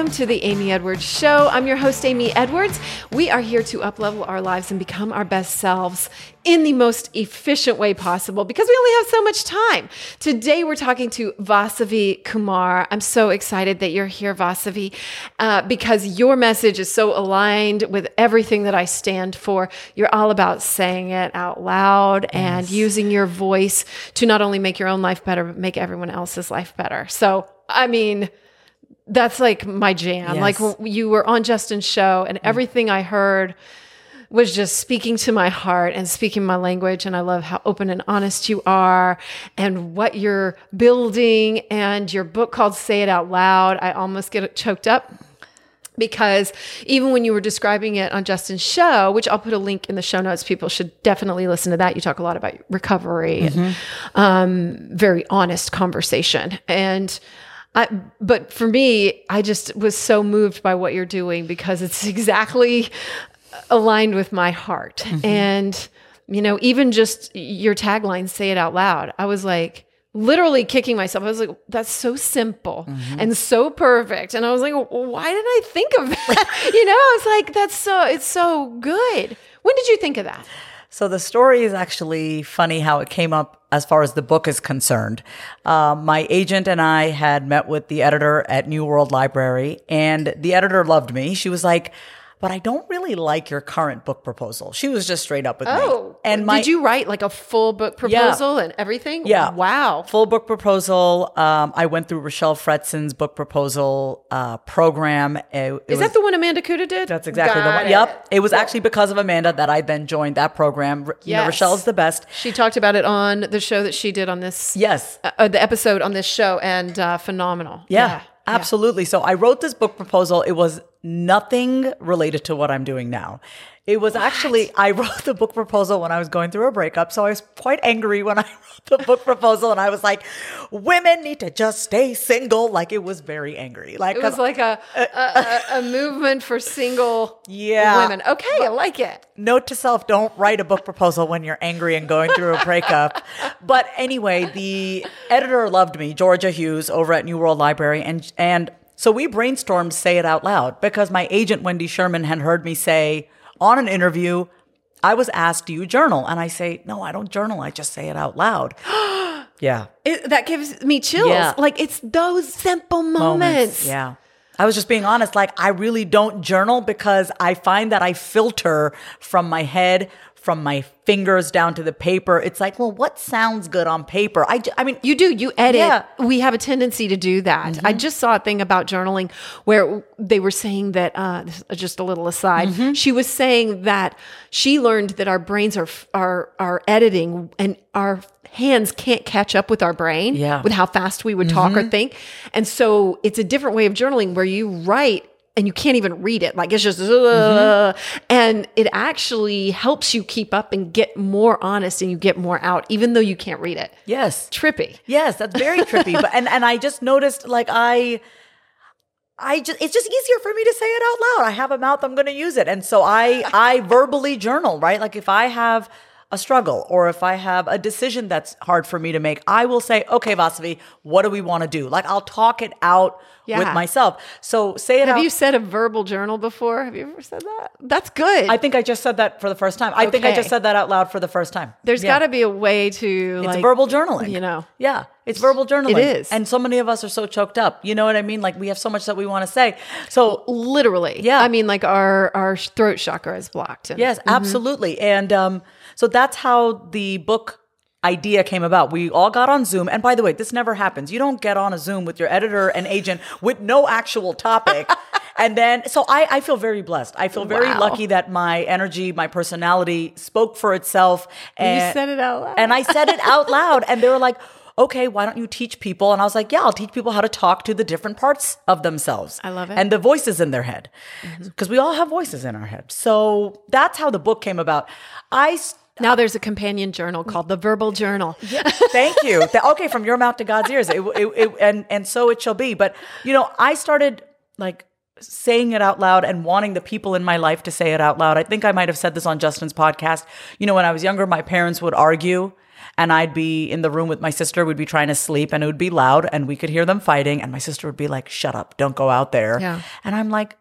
welcome to the Amy Edwards Show. I'm your host, Amy Edwards. We are here to uplevel our lives and become our best selves in the most efficient way possible because we only have so much time. Today, we're talking to Vasavi Kumar. I'm so excited that you're here, Vasavi, uh, because your message is so aligned with everything that I stand for. You're all about saying it out loud yes. and using your voice to not only make your own life better, but make everyone else's life better. So, I mean, that's like my jam. Yes. Like you were on Justin's show, and mm. everything I heard was just speaking to my heart and speaking my language. And I love how open and honest you are and what you're building. And your book called Say It Out Loud, I almost get choked up because even when you were describing it on Justin's show, which I'll put a link in the show notes, people should definitely listen to that. You talk a lot about recovery mm-hmm. and um, very honest conversation. And I, but for me, I just was so moved by what you're doing because it's exactly aligned with my heart. Mm-hmm. And, you know, even just your tagline, say it out loud, I was like, literally kicking myself. I was like, that's so simple mm-hmm. and so perfect. And I was like, why didn't I think of that? you know, I was like, that's so, it's so good. When did you think of that? So the story is actually funny how it came up as far as the book is concerned. Uh, my agent and I had met with the editor at New World Library, and the editor loved me. She was like, but I don't really like your current book proposal. She was just straight up with oh, me. And my, did you write like a full book proposal yeah. and everything? Yeah. Wow. Full book proposal. Um, I went through Richelle Fredson's book proposal uh, program. It, it Is was, that the one Amanda Kuda did? That's exactly Got the one. It. Yep. It was actually because of Amanda that I then joined that program. Yes. You know, Richelle's the best. She talked about it on the show that she did on this. Yes. Uh, uh the episode on this show and uh, phenomenal. yeah. yeah. Absolutely. So I wrote this book proposal. It was nothing related to what I'm doing now. It was what? actually, I wrote the book proposal when I was going through a breakup. So I was quite angry when I wrote the book proposal and I was like, women need to just stay single. Like it was very angry. Like it was like a, uh, a, a, a, movement for single yeah, women. Okay, I like it. Note to self, don't write a book proposal when you're angry and going through a breakup. but anyway, the editor loved me, Georgia Hughes over at New World Library. And, and so we brainstormed Say It Out Loud because my agent, Wendy Sherman, had heard me say, on an interview, I was asked, Do you journal? And I say, No, I don't journal. I just say it out loud. yeah. It, that gives me chills. Yeah. Like it's those simple moments. moments. Yeah. I was just being honest. Like, I really don't journal because I find that I filter from my head, from my fingers down to the paper. It's like, well, what sounds good on paper? I, I mean, you do, you edit. Yeah. We have a tendency to do that. Mm-hmm. I just saw a thing about journaling where they were saying that, uh, just a little aside, mm-hmm. she was saying that she learned that our brains are, are, are editing and our hands can't catch up with our brain yeah. with how fast we would mm-hmm. talk or mm-hmm. think. And so it's a different way of journaling where you write and you can't even read it. Like it's just, uh, mm-hmm. and it actually helps you keep up and get more honest and you get more out, even though you can't read it. Yes. Trippy. Yes, that's very trippy. but, and, and I just noticed like I, I just it's just easier for me to say it out loud. I have a mouth, I'm going to use it. And so I I verbally journal, right? Like if I have a struggle or if I have a decision that's hard for me to make, I will say, okay, Vasavi, what do we want to do? Like I'll talk it out yeah. with myself. So say it Have out. you said a verbal journal before? Have you ever said that? That's good. I think I just said that for the first time. I okay. think I just said that out loud for the first time. There's yeah. got to be a way to It's like, verbal journaling. You know. Yeah. It's verbal journaling. It is. And so many of us are so choked up. You know what I mean? Like we have so much that we want to say. So literally. Yeah. I mean like our our throat chakra is blocked. And, yes, mm-hmm. absolutely. And um so that's how the book idea came about. We all got on Zoom. And by the way, this never happens. You don't get on a Zoom with your editor and agent with no actual topic. and then, so I, I feel very blessed. I feel very wow. lucky that my energy, my personality spoke for itself. And you said it out loud. And I said it out loud. And they were like, okay, why don't you teach people? And I was like, yeah, I'll teach people how to talk to the different parts of themselves. I love it. And the voices in their head. Because mm-hmm. we all have voices in our head. So that's how the book came about. I now there's a companion journal called the Verbal Journal. Yeah, thank you. okay, from your mouth to God's ears, it, it, it, and and so it shall be. But you know, I started like saying it out loud and wanting the people in my life to say it out loud. I think I might have said this on Justin's podcast. You know, when I was younger, my parents would argue and I'd be in the room with my sister, we'd be trying to sleep and it would be loud and we could hear them fighting and my sister would be like, "Shut up, don't go out there." Yeah. And I'm like,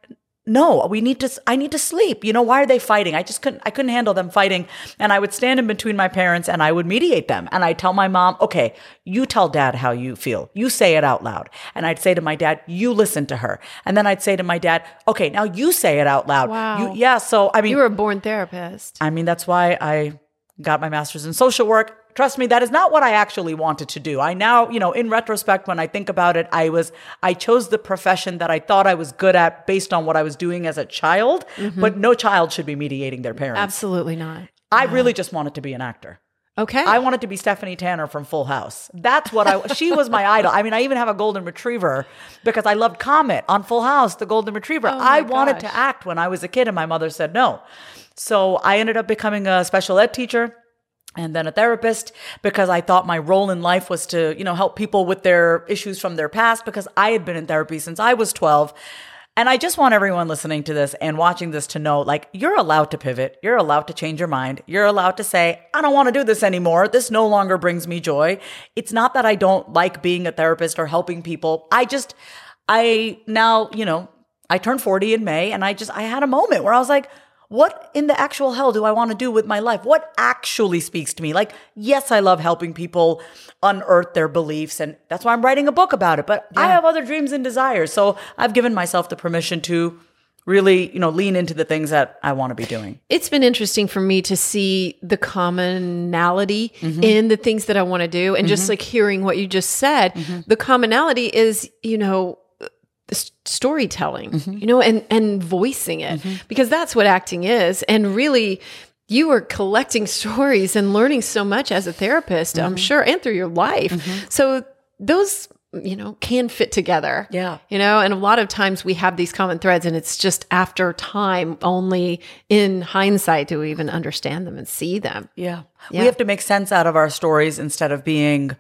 no, we need to, I need to sleep. You know, why are they fighting? I just couldn't, I couldn't handle them fighting. And I would stand in between my parents and I would mediate them. And I'd tell my mom, okay, you tell dad how you feel. You say it out loud. And I'd say to my dad, you listen to her. And then I'd say to my dad, okay, now you say it out loud. Wow. You, yeah. So, I mean, You were a born therapist. I mean, that's why I got my master's in social work. Trust me, that is not what I actually wanted to do. I now, you know, in retrospect, when I think about it, I was, I chose the profession that I thought I was good at based on what I was doing as a child, mm-hmm. but no child should be mediating their parents. Absolutely not. I really just wanted to be an actor. Okay. I wanted to be Stephanie Tanner from Full House. That's what I. She was my idol. I mean, I even have a golden retriever because I loved Comet on Full House, the golden retriever. Oh I wanted to act when I was a kid, and my mother said no. So I ended up becoming a special ed teacher and then a therapist because I thought my role in life was to, you know, help people with their issues from their past because I had been in therapy since I was 12. And I just want everyone listening to this and watching this to know like you're allowed to pivot. You're allowed to change your mind. You're allowed to say, I don't want to do this anymore. This no longer brings me joy. It's not that I don't like being a therapist or helping people. I just, I now, you know, I turned 40 in May and I just, I had a moment where I was like, what in the actual hell do I want to do with my life? What actually speaks to me? Like, yes, I love helping people unearth their beliefs, and that's why I'm writing a book about it. But I have other dreams and desires. So I've given myself the permission to really, you know, lean into the things that I want to be doing. it's been interesting for me to see the commonality Mm-hmm. in the things that I want to do. And just like hearing what you just said, Mm-hmm. the commonality is, you know, storytelling, Mm-hmm. you know, and and voicing it because that's what acting is. And really, you are collecting stories and learning so much as a therapist, Mm-hmm. I'm sure, and through your life. So those, you know, can fit together. Yeah. You know, and a lot of times we have these common threads, and it's just after time, only in hindsight do we even understand them and see them. Yeah. Yeah. We have to make sense out of our stories instead of being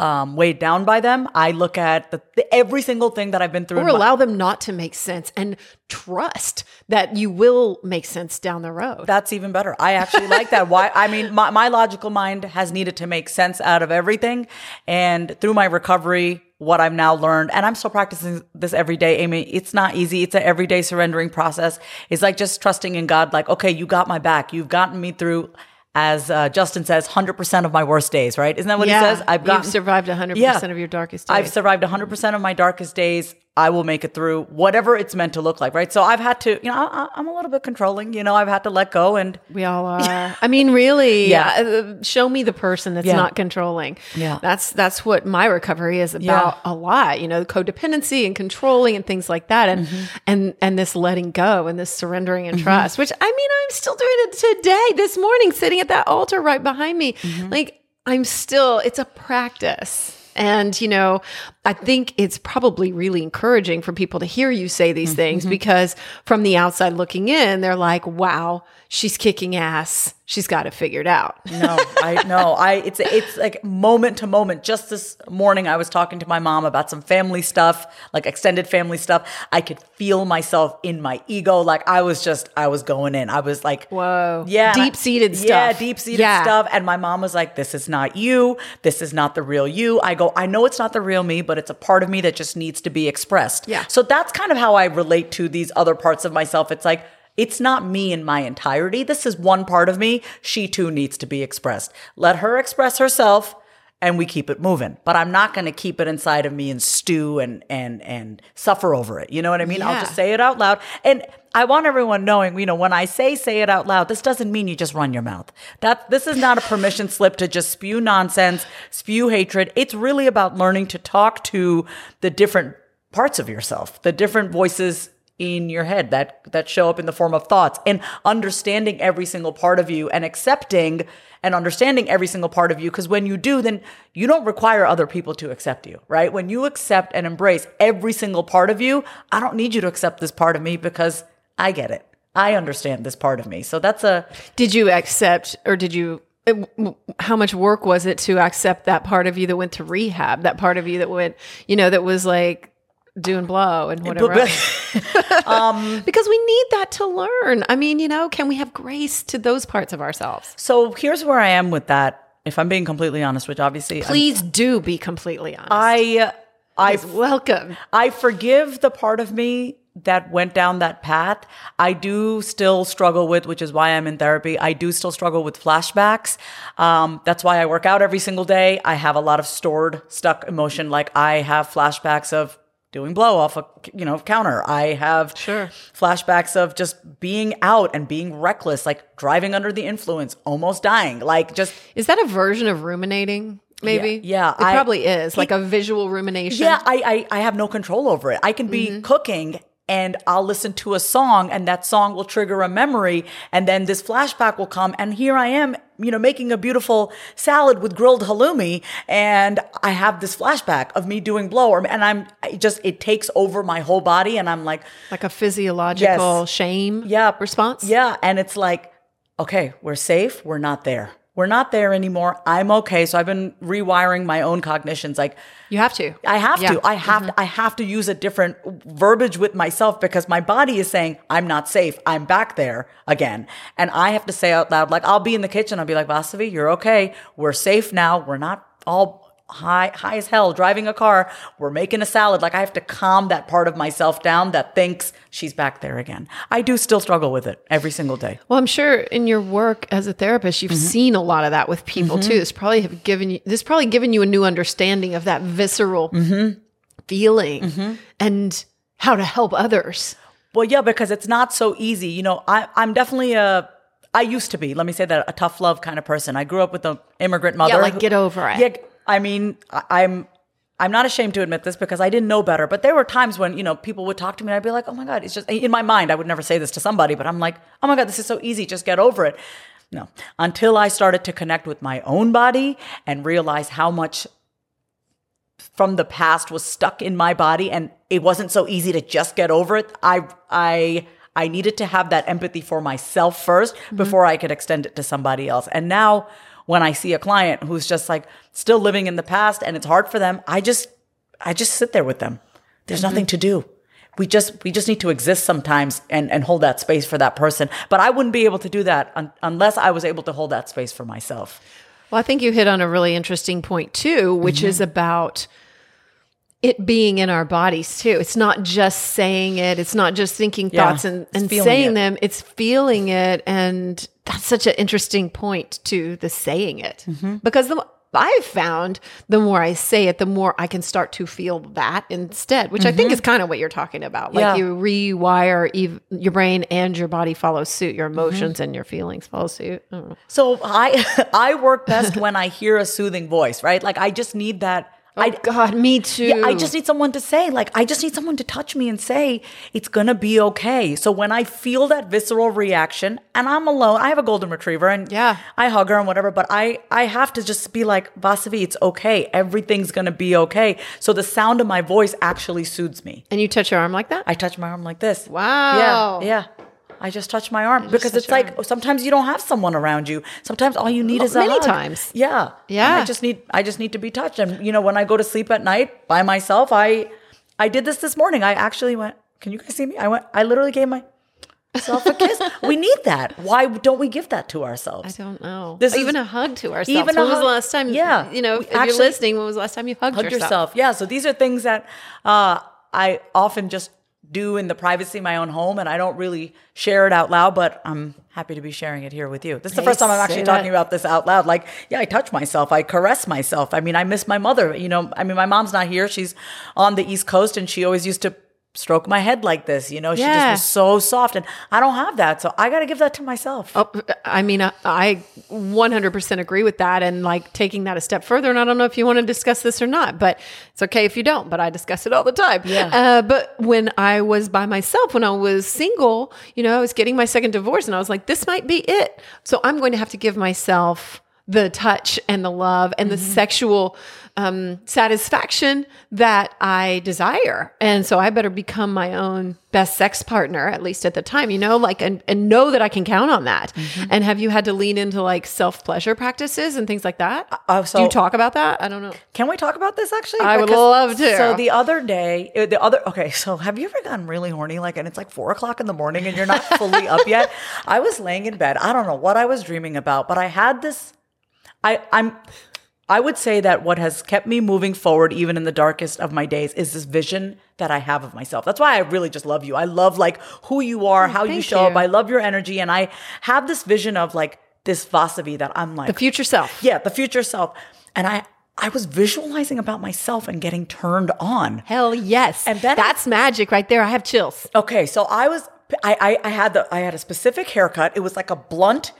um, weighed down by them. I look at the, the, every single thing that I've been through. Or in my- allow them not to make sense and trust that you will make sense down the road. That's even better. I actually like that. Why? I mean, my, my logical mind has needed to make sense out of everything. And through my recovery, what I've now learned, and I'm still practicing this every day, Amy, it's not easy. It's an everyday surrendering process. It's like just trusting in God, like, okay, you got my back. You've gotten me through, as uh, Justin says, 100% of my worst days, right? Isn't that what yeah, he says? I've you've survived 100% Yeah. of your darkest days. I've survived 100% of my darkest days. I will make it through whatever it's meant to look like, right? So I've had to, you know, I, I'm a little bit controlling, you know, I've had to let go and we all are. I mean, really, Yeah. yeah. uh, show me the person that's Yeah. not controlling. Yeah. That's that's what my recovery is about a lot. You know, codependency and controlling and things like that, and Mm-hmm. and and this letting go and this surrendering and trust. Which I mean, I'm still doing it today. This morning, sitting at that altar right behind me, Mm-hmm. like I'm still. It's a practice. And, you know, I think it's probably really encouraging for people to hear you say these things Mm-hmm. because from the outside looking in, they're like, wow, she's kicking ass. She's got it figured out. no, I know. I it's it's like moment to moment. Just this morning I was talking to my mom about some family stuff, like extended family stuff. I could feel myself in my ego. Like I was just I was going in. I was like, Whoa. Yeah. Deep-seated stuff. Yeah, deep seated Yeah. stuff. And my mom was like, This is not you. This is not the real you. I go, I know it's not the real me, but it's a part of me that just needs to be expressed. Yeah. So that's kind of how I relate to these other parts of myself. It's like, it's not me in my entirety. This is one part of me. She too needs to be expressed. Let her express herself and we keep it moving. But I'm not going to keep it inside of me and stew and and and suffer over it. You know what I mean? I'll just say it out loud. And I want everyone knowing, you know, when I say say it out loud, this doesn't mean you just run your mouth. That this is not a permission slip to just spew nonsense, spew hatred. It's really about learning to talk to the different parts of yourself, the different voices in your head that that show up in the form of thoughts and understanding every single part of you and accepting and understanding every single part of you because when you do then you don't require other people to accept you right when you accept and embrace every single part of you i don't need you to accept this part of me because i get it i understand this part of me so that's a Did you accept or did you? How much work was it to accept that part of you that went to rehab? That part of you that went, you know, that was like doing blow and whatever. else? Um, because we need that to learn. I mean, you know, can we have grace to those parts of ourselves? So here's where I am with that. if I'm being completely honest, which obviously I'm- Please do be completely honest. I I welcome. I forgive the part of me that went down that path. I do still struggle with, which is why I'm in therapy. I do still struggle with flashbacks. Um, that's why I work out every single day. I have a lot of stored, stuck emotion. Like I have flashbacks of doing blow off a you know counter. I have Sure. flashbacks of just being out and being reckless, like driving under the influence, almost dying, like just Is that a version of ruminating? Maybe. Yeah, It I- probably is like a visual rumination. Yeah, I, I I have no control over it. I can be Mm-hmm. cooking and I'll listen to a song and that song will trigger a memory and then this flashback will come and here I am, you know, making a beautiful salad with grilled halloumi and I have this flashback of me doing blow or and I'm just it takes over my whole body and I'm like, Like a physiological Yes. shame. yeah, Response. Yeah, and it's like, okay, we're safe, we're not there. We're not there anymore. I'm okay. So I've been rewiring my own cognitions like You have to. I have Yeah. to. I have to, I have to use a different verbiage with myself because my body is saying I'm not safe. I'm back there again, and I have to say out loud, like I'll be in the kitchen. I'll be like, Vasavi, you're okay. We're safe now. We're not all high high as hell driving a car. We're making a salad. Like I have to calm that part of myself down that thinks she's back there again. I do still struggle with it every single day. Well, I'm sure in your work as a therapist, you've mm-hmm. seen a lot of that with people too. Mm-hmm. This probably have given you this probably given you a new understanding of that visceral mm-hmm. feeling and how to help others. Well, yeah, because it's not so easy. You know, I, I'm definitely a, I used to be, let me say that, a tough love kind of person. I grew up with an immigrant mother. Yeah, like, who- get over it. Yeah, I mean, I, I'm, I'm not ashamed to admit this because I didn't know better. But there were times when, you know, people would talk to me and I'd be like, oh my God, it's just, in my mind, I would never say this to somebody, but I'm like, oh my God, this is so easy. Just get over it. No, until I started to connect with my own body and realize how much from the past was stuck in my body and it wasn't so easy to just get over it. I I I needed to have that empathy for myself 1st mm-hmm. before I could extend it to somebody else. And now when I see a client who's just like still living in the past and it's hard for them, I just I just sit there with them. There's nothing mm-hmm. to do. We just we just need to exist sometimes and and hold that space for that person. But I wouldn't be able to do that un- unless I was able to hold that space for myself. Well, I think you hit on a really interesting point too, which is mm-hmm. about it being in our bodies too. It's not just saying it, it's not just thinking Yeah, thoughts and, and saying it. them, it's feeling it. And that's such an interesting point to the saying it. Mm-hmm. Because the I've found the more I say it, the more I can start to feel that instead, which I think is kind of what you're talking about. Like Mm-hmm. Yeah. you rewire ev- your brain and your body follows suit, your Mm-hmm. emotions and your feelings follow suit. I. So I I work best when I hear a soothing voice, right? Like I just need that. Oh I God, me too. yeah, I just need someone to say, like, I just need someone to touch me and say, it's gonna be okay. So when I feel that visceral reaction, and I'm alone, I have a golden retriever, and Yeah. I hug her and whatever, but I I have to just be like, Vasavi, it's okay. Everything's gonna be okay. So the sound of my voice actually soothes me. And you touch your arm like that? I touch my arm like this. Wow. Yeah, yeah. I just touch my arm because it's like sometimes you don't have someone around you. Sometimes all you need is a Many hug. times. Yeah, Yeah. And I just need I just need to be touched. And you know, when I go to sleep at night by myself, I I did this this morning. I actually went. Can you guys see me? I went. I literally gave myself a kiss. we need that. Why don't we give that to ourselves? I don't know. This even is- a hug to ourselves. even when was the last time? Yeah. You know, if you're actually- listening, when was the last time you hugged, Hug yourself. Yeah. So these are things that uh, I often just do in the privacy of my own home, and I don't really share it out loud. But I'm happy to be sharing it here with you. This is the Hey, first time I'm actually that. talking about this out loud. Like, yeah, I touch myself, I caress myself. I mean, I miss my mother. You know, I mean, my mom's not here; she's on the East Coast, and she always used to stroke my head like this. You know, she just was so soft, and I don't have that, so I got to give that to myself. Oh, I mean, I, I 100% agree with that. And like taking that a step further, and I don't know if you want to discuss this or not, but it's okay if you don't, but I discuss it all the time. Yeah. Uh, but when I was by myself, when I was single, you know, I was getting my second divorce and I was like, this might be it. So I'm going to have to give myself the touch and the love and the sexual um, satisfaction that I desire. And so I better become my own best sex partner, at least at the time, you know, like, and, and know that I can count on that. And have you had to lean into like self pleasure practices and things like that? Uh, Do so you talk about that? I don't know. Can we talk about this actually? I would love to. So the other day, uh, the other okay. So have you ever gotten really horny, like, and it's like four o'clock in the morning and you're not fully up yet? I was laying in bed. I don't know what I was dreaming about, but I had this. I, I'm I would say that what has kept me moving forward, even in the darkest of my days, is this vision that I have of myself. That's why I really just love you. I love like who you are, oh, how you show up. I love your energy. And I have this vision of like this Vasavi that I'm like The future self. Yeah, the future self. And I I was visualizing about myself and getting turned on. Hell yes. And then I- that's magic right there. I have chills. Okay, so I was I, I I had the I had a specific haircut. It was like a blunt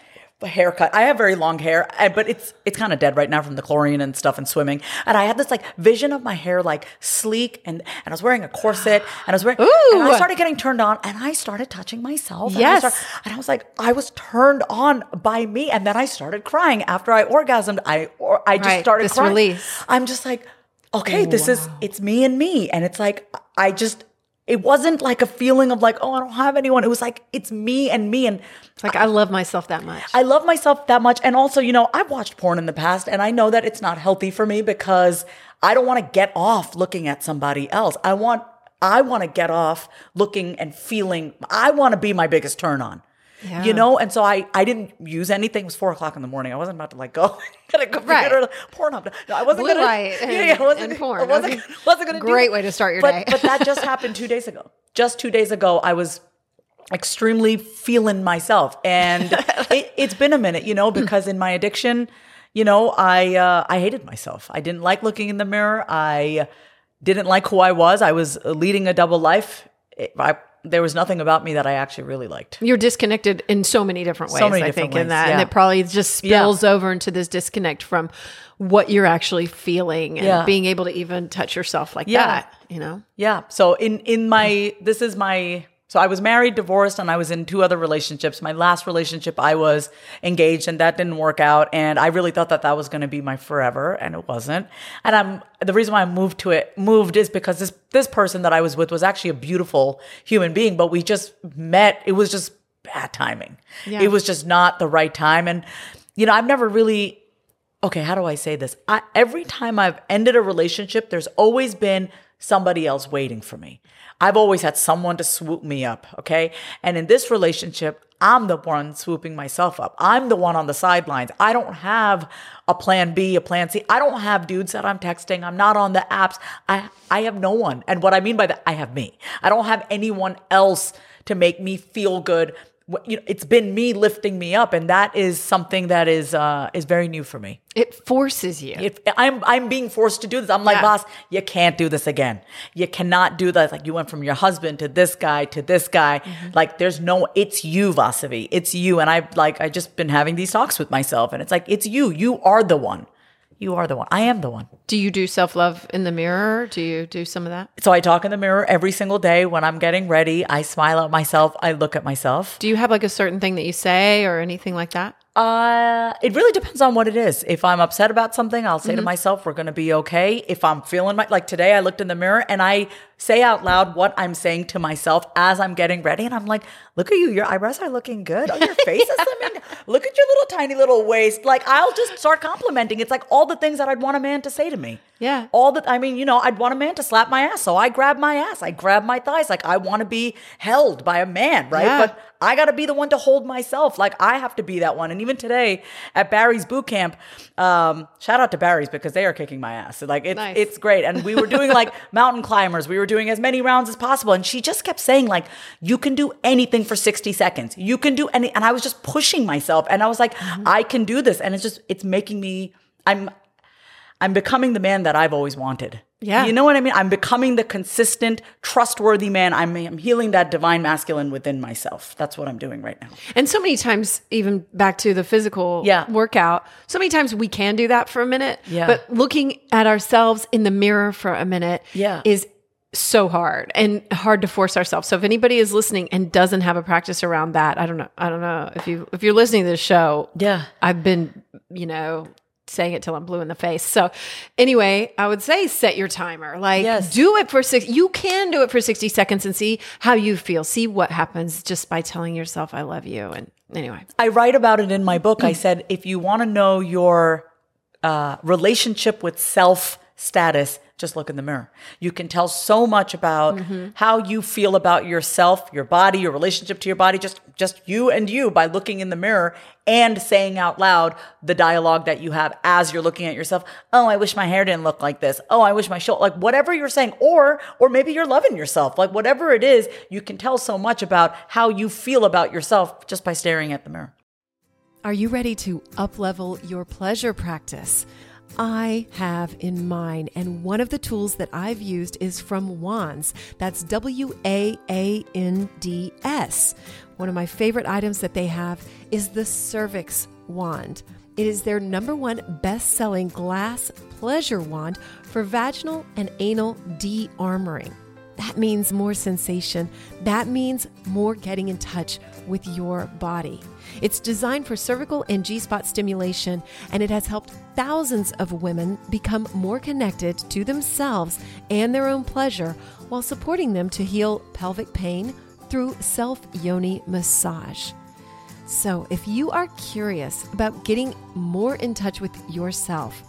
haircut. I have very long hair, uh, but it's it's kind of dead right now from the chlorine and stuff and swimming. And I had this like vision of my hair like sleek and and I was wearing a corset and I was wearing and I started getting turned on and I started touching myself. And Yes. I started- and I was like I was turned on by me and then I started crying after I orgasmed. I or I just Right, started this crying. release. I'm just like, okay, this is it's me and me. And it's like I just it wasn't like a feeling of like, oh, I don't have anyone. It was like it's me and me. And It's like I love myself that much. I love myself that much. And also, you know, I've watched porn in the past and I know that it's not healthy for me because I don't want to get off looking at somebody else. I want I want to get off looking and feeling I want to be my biggest turn on. Yeah. You know, and so I I didn't use anything. It was four o'clock in the morning. I wasn't about to like go get a computer, Right. porn up. No, I wasn't Blue gonna. light yeah, and- yeah, I wasn't, and porn. I wasn't, That was a wasn't gonna. do great way to start your but, day. but that just happened two days ago. Just two days ago, I was extremely feeling myself, and it, it's been a minute, you know, because in my addiction, you know, I uh, I hated myself. I didn't like looking in the mirror. I didn't like who I was. I was leading a double life. I, there was nothing about me that I actually really liked. You're disconnected in so many different ways, so many I different think, in ways, that. And it probably just Yeah. spills over into this disconnect from what you're actually feeling and Yeah. being able to even touch yourself like Yeah. that, you know? Yeah. So in in my this is my so I was married, divorced, and I was in two other relationships. My last relationship, I was engaged, and that didn't work out. And I really thought that that was going to be my forever, and it wasn't. And I'm the reason why I moved to it moved is because this this person that I was with was actually a beautiful human being, but we just met. It was just bad timing. Yeah. It was just not the right time, and you know I've never really okay, how do I say this? I, every time I've ended a relationship, there's always been somebody else waiting for me. I've always had someone to swoop me up, okay? And in this relationship, I'm the one swooping myself up. I'm the one on the sidelines. I don't have a plan B, a plan C. I don't have dudes that I'm texting. I'm not on the apps. I I have no one. And what I mean by that, I have me. I don't have anyone else to make me feel good. You know, it's been me lifting me up, and that is something that is uh, is very new for me. It forces you. If I'm I'm being forced to do this, I'm like, Yeah. boss, you can't do this again. You cannot do that. Like you went from your husband to this guy to this guy. Mm-hmm. Like there's no, it's you, Vasavi. It's you. And I've like I just been having these talks with myself, and it's like it's you. You are the one. You are the one. I am the one. Do you do self love in the mirror? Do you do some of that? So I talk in the mirror every single day when I'm getting ready. I smile at myself. I look at myself. Do you have like a certain thing that you say or anything like that? Uh, it really depends on what it is. If I'm upset about something, I'll Mm-hmm. say to myself, we're going to be okay. If I'm feeling my, like today, I looked in the mirror and I say out loud what I'm saying to myself as I'm getting ready. And I'm like, look at you. Your eyebrows are looking good. Oh, your face is, I mean, look at your little tiny little waist. Like I'll just start complimenting. It's like all the things that I'd want a man to say to me. Yeah. All that, I mean, you know, I'd want a man to slap my ass. So I grab my ass. I grab my thighs. Like I want to be held by a man, right? Yeah. But I got to be the one to hold myself. Like I have to be that one. And even today at Barry's boot camp, um, shout out to Barry's because they are kicking my ass. Like it's Nice. it's great. And we were doing like mountain climbers. We were doing as many rounds as possible. And she just kept saying like, you can do anything for 60 seconds. You can do any. And I was just pushing myself. And I was like, Mm-hmm. I can do this. And it's just, it's making me, I'm, I'm becoming the man that I've always wanted. Yeah. You know what I mean? I'm becoming the consistent, trustworthy man. I'm, I'm healing that divine masculine within myself. That's what I'm doing right now. And so many times, even back to the physical Yeah. workout, so many times we can do that for a minute. Yeah. But looking at ourselves in the mirror for a minute Yeah. is so hard and hard to force ourselves. So if anybody is listening and doesn't have a practice around that, I don't know. I don't know if you if you're listening to this show. Yeah. I've been, you know, saying it till I'm blue in the face. So anyway, I would say set your timer. Like Yes. do it for six you can do it for 60 seconds and see how you feel. See what happens just by telling yourself I love you. And anyway. I write about it in my book. I said, if you want to know your uh, relationship with self status, just look in the mirror. You can tell so much about how you feel about yourself, your body, your relationship to your body. Just just you and you by looking in the mirror and saying out loud the dialogue that you have as you're looking at yourself. Oh, I wish my hair didn't look like this. Oh, I wish my shoulder, like whatever you're saying, or, or maybe you're loving yourself. Like whatever it is, you can tell so much about how you feel about yourself just by staring at the mirror. Are you ready to uplevel your pleasure practice? I have in mind, and one of the tools that I've used is from WAANDS. That's W A A N D S. One of my favorite items that they have is the Cervix Wand. It is their number one best selling glass pleasure wand for vaginal and anal de armoring. That means more sensation. That means more getting in touch with your body. It's designed for cervical and G spot stimulation, and it has helped thousands of women become more connected to themselves and their own pleasure while supporting them to heal pelvic pain through self yoni massage. So, if you are curious about getting more in touch with yourself,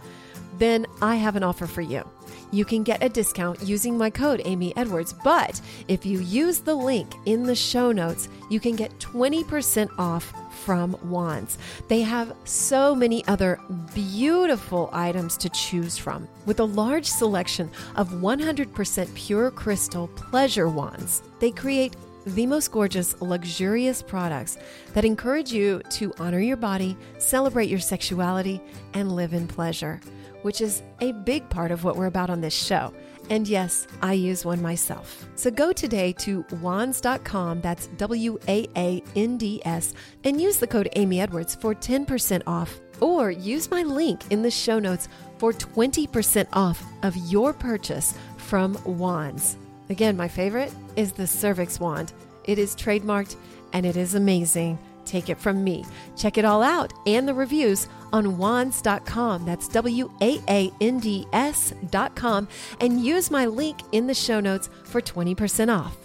then I have an offer for you. You can get a discount using my code Amy Edwards, but if you use the link in the show notes, you can get 20% off from WAANDS. They have so many other beautiful items to choose from with a large selection of 100% pure crystal pleasure wands. They create the most gorgeous, luxurious products that encourage you to honor your body, celebrate your sexuality, and live in pleasure, which is a big part of what we're about on this show. And yes, I use one myself. So go today to waands.com, that's W A A N D S, and use the code Amy Edwards for 10% off, or use my link in the show notes for 20% off of your purchase from WAANDS. Again, my favorite is the Cervix Wand. It is trademarked and it is amazing. Take it from me. Check it all out and the reviews on waands.com. That's W A A N D S.com. And use my link in the show notes for 20% off.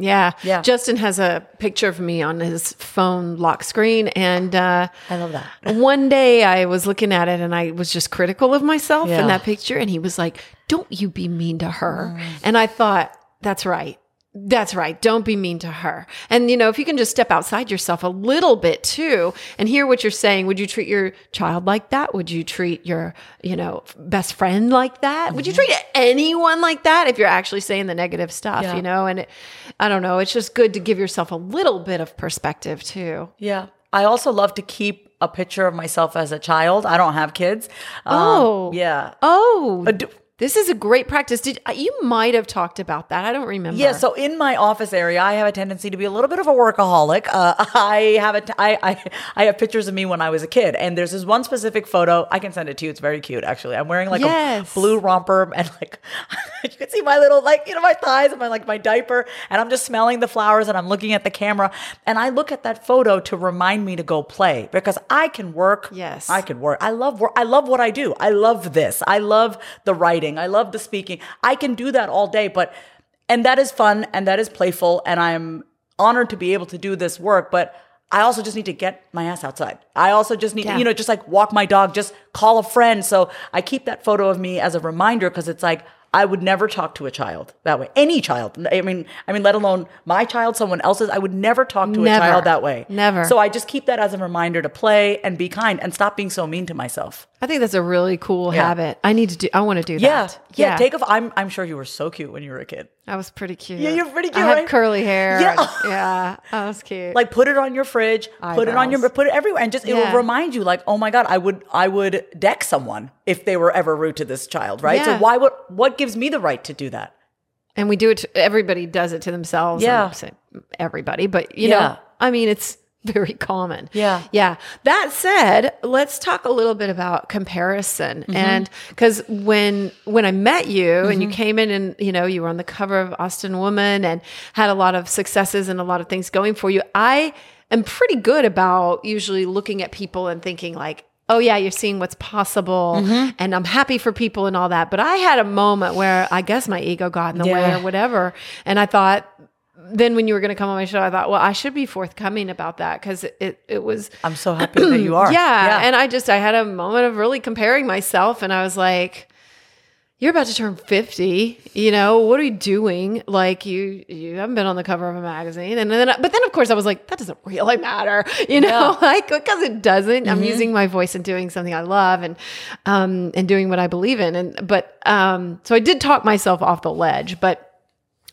Yeah. Yeah. Justin has a picture of me on his phone lock screen. And uh, I love that. one day I was looking at it and I was just critical of myself Yeah. in that picture. And he was like, Don't you be mean to her. And I thought, That's right. That's right. Don't be mean to her. And, you know, if you can just step outside yourself a little bit too and hear what you're saying, would you treat your child like that? Would you treat your, you know, best friend like that? Would you treat anyone like that if you're actually saying the negative stuff, Yeah. you know? And it, I don't know. It's just good to give yourself a little bit of perspective too. Yeah. I also love to keep a picture of myself as a child. I don't have kids. Um, Oh. yeah. Oh, do- this is a great practice. Did uh, you might have talked about that? I don't remember. Yeah, so in my office area, I have a tendency to be a little bit of a workaholic. Uh, I have a t- I, I, I have pictures of me when I was a kid, and there's this one specific photo. I can send it to you. It's very cute, actually. I'm wearing like Yes. a blue romper, and like you can see my little like you know my thighs and my like my diaper, and I'm just smelling the flowers, and I'm looking at the camera, and I look at that photo to remind me to go play because I can work. Yes. I can work. I love work. I love what I do. I love this. I love the writing. I love the speaking. I can do that all day, but and that is fun and that is playful and I'm honored to be able to do this work, but I also just need to get my ass outside. I also just need Yeah. to, you know, just like walk my dog, just call a friend. So I keep that photo of me as a reminder because it's like I would never talk to a child that way. Any child. I mean, I mean, let alone my child, someone else's. I would never talk to Never. a child that way. Never. So I just keep that as a reminder to play and be kind and stop being so mean to myself. I think that's a really cool Yeah. habit. I need to do. I want to do Yeah, that. yeah. yeah. Take off. I'm I'm sure you were so cute when you were a kid. I was pretty cute. Yeah, you're pretty cute. I cute, had curly hair. Yeah. and- yeah. I was cute. Like put it on your fridge, put it on your put it everywhere, and just it will remind you, like, oh my god, I would I would deck someone if they were ever rude to this child, right? So why would what gives me the right to do that? and we do it. To, everybody does it to themselves. Yeah. Everybody, but you know, I mean, it's very common. Yeah. Yeah. That said, let's talk a little bit about comparison. Mm-hmm. And because when when I met you and you came in and you know you were on the cover of Austin Woman and had a lot of successes and a lot of things going for you, I am pretty good about usually looking at people and thinking like. Oh yeah, you're seeing what's possible, Mm-hmm. and I'm happy for people and all that. But I had a moment where I guess my ego got in the way or whatever, and I thought, then when you were going to come on my show, I thought, well, I should be forthcoming about that because it, it it was I'm so happy that you are. yeah. And I just, I had a moment of really comparing myself and I was like, you're about to turn 50 you know? What are you doing? Like you you haven't been on the cover of a magazine. And then but then of course i was like that doesn't really matter you know? Like because it doesn't. I'm using my voice and doing something i love and um and doing what i believe in and but um so i did talk myself off the ledge but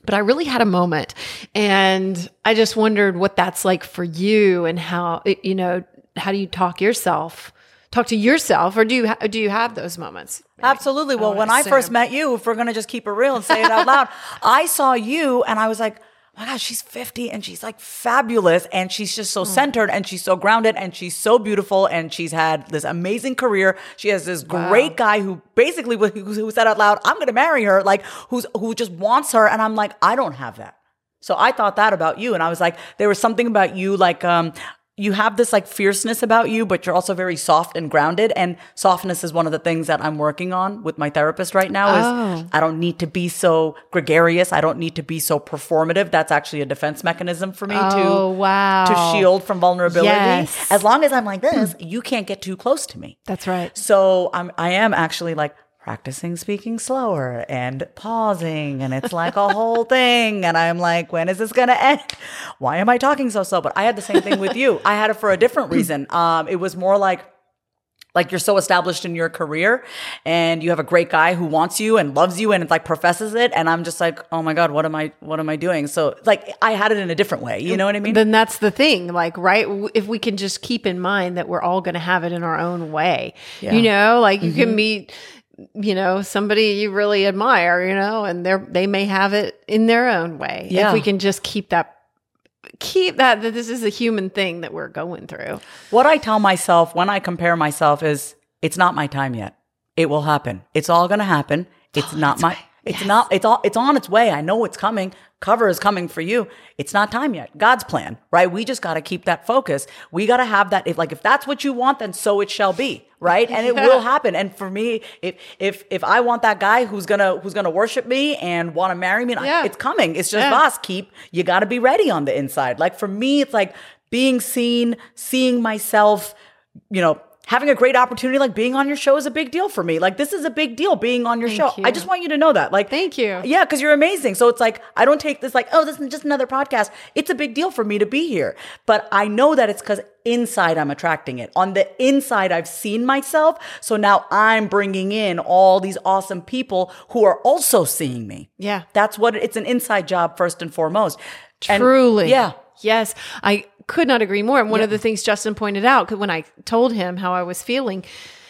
but I really had a moment and I just wondered what that's like for you and how, you know, how do you talk yourself, talk to yourself or do you, ha- do you have those moments? Absolutely. Well, would when I first met you, if we're going to just keep it real and say it out loud, I saw you and I was like, oh my gosh, she's 50 and she's like fabulous and she's just so Hmm. centered and she's so grounded and she's so beautiful and she's had this amazing career. She has this great guy who basically who said out loud, "I'm going to marry her," like who's who just wants her and I'm like, I don't have that. So I thought that about you and I was like, there was something about you like um you have this like fierceness about you, but you're also very soft and grounded. And softness is one of the things that I'm working on with my therapist right now. Is Oh. I don't need to be so gregarious. I don't need to be so performative. That's actually a defense mechanism for me Oh, to wow. to shield from vulnerability. Yes. As long as I'm like this, you can't get too close to me. That's right. So I'm I am actually like practicing speaking slower and pausing and it's like a whole thing and I'm like when is this going to end? Why am I talking so slow? But I had the same thing with you. I had it for a different reason. Um it was more like like you're so established in your career and you have a great guy who wants you and loves you and it's like professes it and I'm just like, "Oh my god, what am I what am I doing?" So like I had it in a different way. You know what I mean? Then that's the thing, like, right? If we can just keep in mind that we're all going to have it in our own way, you know, like you can meet, you know, somebody you really admire, you know, and they're they may have it in their own way. Yeah. If we can just keep that, keep that that this is a human thing that we're going through. What I tell myself when I compare myself is it's not my time yet. It will happen. It's all going to happen. It's not my it's not it's all it's on its way. I know it's coming. Cover is coming for you. It's not time yet. God's plan, right? We just got to keep that focus. We got to have that if like if that's what you want then so it shall be, right? And it will happen. And for me, if if if I want that guy who's going to who's to worship me and want to marry me, I- it's coming. It's just Yeah. boss keep you got to be ready on the inside. Like for me, it's like being seen, seeing myself, you know, having a great opportunity like being on your show is a big deal for me. Like this is a big deal being on your show. you. I just want you to know that. Like Thank you. Yeah, cuz you're amazing. So it's like I don't take this like, oh, this is just another podcast. It's a big deal for me to be here. But I know that it's cuz inside I'm attracting it. On the inside I've seen myself. So now I'm bringing in all these awesome people who are also seeing me. Yeah. That's what it's an inside job first and foremost. And- Truly. yeah. Yes. I could not agree more. And one of the things Justin pointed out, when I told him how I was feeling,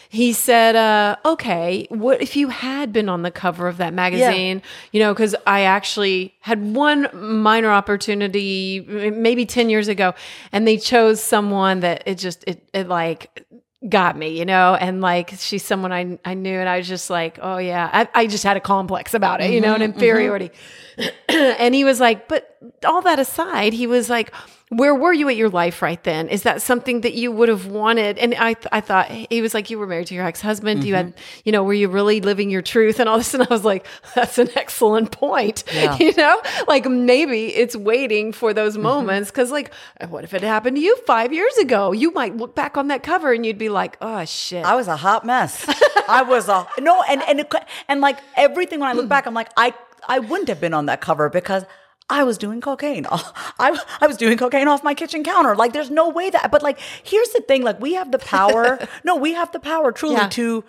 he said, uh, okay, what if you had been on the cover of that magazine? You know, because I actually had one minor opportunity maybe 10 years ago, and they chose someone that it just, it, it like, got me, you know, and like she's someone I I knew, and I was just like, oh yeah, I, I just had a complex about it, you know, an inferiority. and he was like, but all that aside, he was like, where were you at your life right then? Is that something that you would have wanted? And I, th- I thought he was like, you were married to your ex husband. You had, mm-hmm. you know, were you really living your truth and all this? And I was like, that's an excellent point. Yeah. You know, like maybe it's waiting for those mm-hmm. moments because, like, what if it happened to you five years ago? You might look back on that cover and you'd be like, oh shit. I was a hot mess. I was a no, and and it, and like everything when I look back, I'm like I I wouldn't have been on that cover because I was doing cocaine. I I was doing cocaine off my kitchen counter. Like there's no way that. But like here's the thing: like we have the power. no, we have the power truly Yeah. to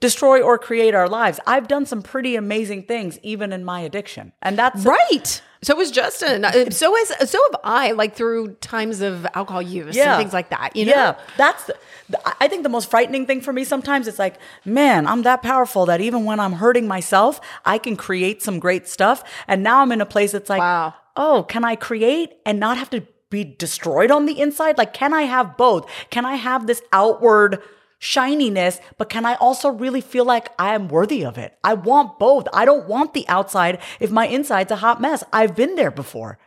destroy or create our lives. I've done some pretty amazing things even in my addiction, and that's Right. So was Justin. Uh, So is so have I. Like through times of alcohol use and things like that. You know. Yeah, that's. The, the- I think the most frightening thing for me sometimes it's like, man, I'm that powerful that even when I'm hurting myself, I can create some great stuff. And now I'm in a place that's like, Wow. oh, can I create and not have to be destroyed on the inside? Like, can I have both? Can I have this outward shininess, but can I also really feel like I am worthy of it? I want both. I don't want the outside if my inside's a hot mess. I've been there before.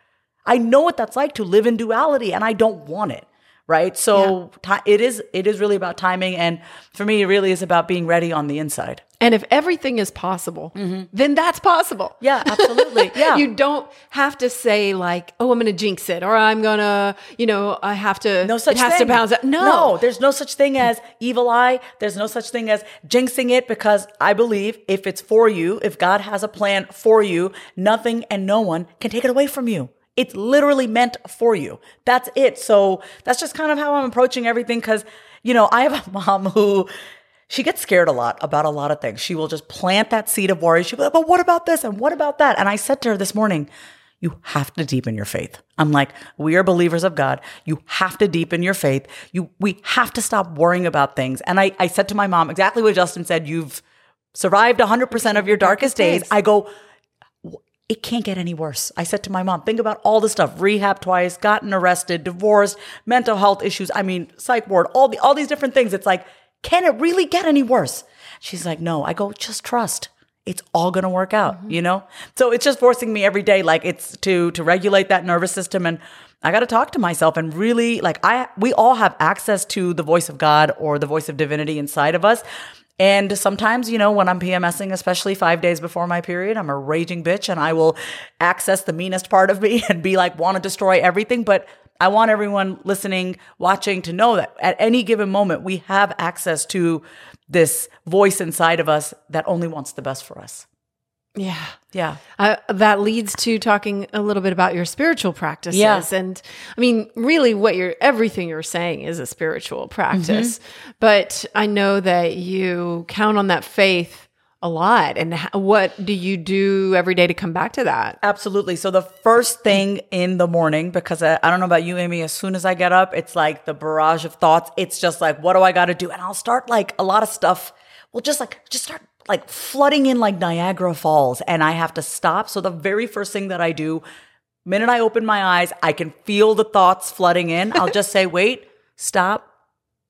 I know what that's like to live in duality and I don't want it. Right? So ti it is it is really about timing, and for me, it really is about being ready on the inside. And if everything is possible, then that's possible. Mm-hmm. Yeah, absolutely. Yeah. you don't have to say like, "Oh, I'm going to jinx it," or "I'm going to," you know, I have to. No such it has thing. to bounce. Out. No, no, there's no such thing as evil eye. There's no such thing as jinxing it because I believe if it's for you, if God has a plan for you, nothing and no one can take it away from you. It's literally meant for you. That's it. So that's just kind of how I'm approaching everything. Cause, you know, I have a mom who she gets scared a lot about a lot of things. She will just plant that seed of worry. She'll be like, but what about this? And what about that? And I said to her this morning, you have to deepen your faith. I'm like, we are believers of God. You have to deepen your faith. You, we have to stop worrying about things. And I, I said to my mom exactly what Justin said. You've survived 100% of your darkest days. days. I go, it can't get any worse. I said to my mom, think about all the stuff, rehab twice, gotten arrested, divorced, mental health issues. I mean, psych ward, all the, all these different things. It's like, can it really get any worse? She's like, no, I go, just trust. It's all going to work out, mm-hmm. you know? So it's just forcing me every day. Like it's to, to regulate that nervous system. And I got to talk to myself and really like I, we all have access to the voice of God or the voice of divinity inside of us. And sometimes, you know, when I'm PMSing, especially five days before my period, I'm a raging bitch and I will access the meanest part of me and be like, want to destroy everything. But I want everyone listening, watching to know that at any given moment, we have access to this voice inside of us that only wants the best for us. Yeah. Yeah. Uh, that leads to talking a little bit about your spiritual practices. Yeah. And I mean, really, what you're, everything you're saying is a spiritual practice. Mm-hmm. But I know that you count on that faith a lot. And what do you do every day to come back to that? Absolutely. So the first thing in the morning, because I, I don't know about you, Amy, as soon as I get up, it's like the barrage of thoughts. It's just like, what do I got to do? And I'll start like a lot of stuff. Well, just like, just start like flooding in like Niagara Falls and I have to stop. So the very first thing that I do, minute I open my eyes, I can feel the thoughts flooding in. I'll just say, wait, stop.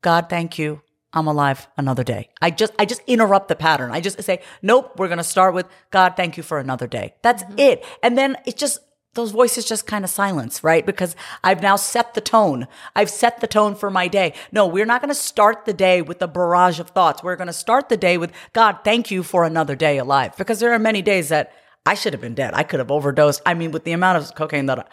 God, thank you. I'm alive another day. I just I just interrupt the pattern. I just say, nope, we're gonna start with God, thank you for another day. That's mm-hmm. it. And then it's just those voices just kind of silence, right? Because I've now set the tone. I've set the tone for my day. No, we're not going to start the day with a barrage of thoughts. We're going to start the day with God, thank you for another day alive. Because there are many days that I should have been dead. I could have overdosed. I mean, with the amount of cocaine that I,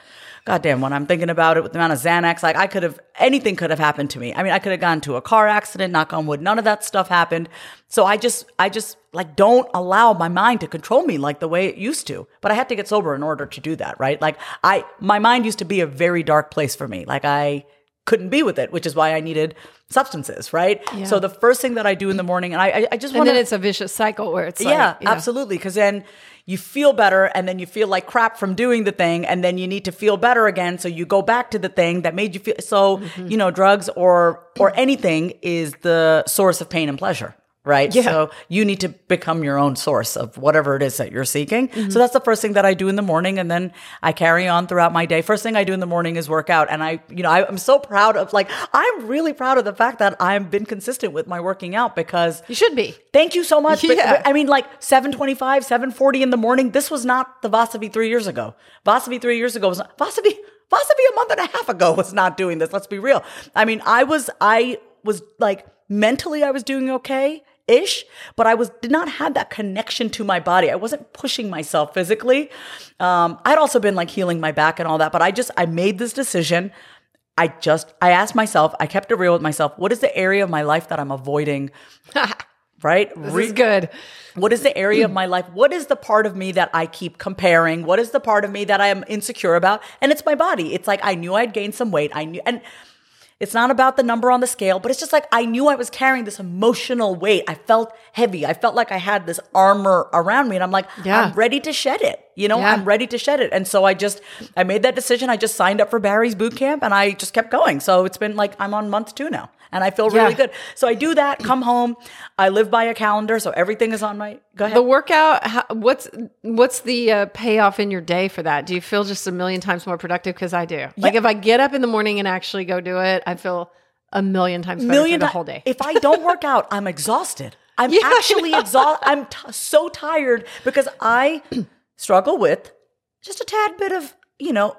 goddamn, when I'm thinking about it, with the amount of Xanax, like I could have, anything could have happened to me. I mean, I could have gone to a car accident, knock on wood. None of that stuff happened. So I just, I just like don't allow my mind to control me like the way it used to. But I had to get sober in order to do that, right? Like I, my mind used to be a very dark place for me. Like I, couldn't be with it, which is why I needed substances, right? So the first thing that I do in the morning, and I, I, I just And then it's a vicious cycle where it's yeah, like, you know, absolutely. Because then you feel better, and then you feel like crap from doing the thing, and then you need to feel better again. So you go back to the thing that made you feel. So Mm-hmm. you know, drugs or or anything is the source of pain and pleasure. Right. Yeah. So you need to become your own source of whatever it is that you're seeking. Mm-hmm. So that's the first thing that I do in the morning. And then I carry on throughout my day. First thing I do in the morning is work out. And I, you know, I, I'm so proud of like, I'm really proud of the fact that I've been consistent with my working out because you should be. Thank you so much. Yeah. but, I mean, like 725, 740 in the morning. This was not the Vasavi three years ago. Vasavi three years ago was not Vasavi. Vasavi a month and a half ago was not doing this. Let's be real. I mean, I was, I was like mentally, I was doing okay ish, but I was did not have that connection to my body. I wasn't pushing myself physically. Um, I'd also been like healing my back and all that, but I just I made this decision. I just I asked myself, I kept it real with myself. What is the area of my life that I'm avoiding? right? This Re- is good. what is the area of my life? What is the part of me that I keep comparing? What is the part of me that I am insecure about? And it's my body. It's like I knew I'd gained some weight. I knew, and it's not about the number on the scale, but it's just like I knew I was carrying this emotional weight. I felt heavy. I felt like I had this armor around me. And I'm like, Yeah. I'm ready to shed it. You know, Yeah. I'm ready to shed it. And so I just, I made that decision. I just signed up for Barry's boot camp and I just kept going. So it's been like, I'm on month two now and I feel really Yeah. good. So I do that, come home. I live by a calendar. So everything is on my, go ahead. The workout, how, what's what's the uh, payoff in your day for that? Do you feel just a million times more productive? Because I do. Like if I get up in the morning and actually go do it, I feel a million times better million through the whole day. If I don't work out, I'm exhausted. I'm Yeah, actually exhausted. I'm t- so tired because I struggle with just a tad bit of, you know,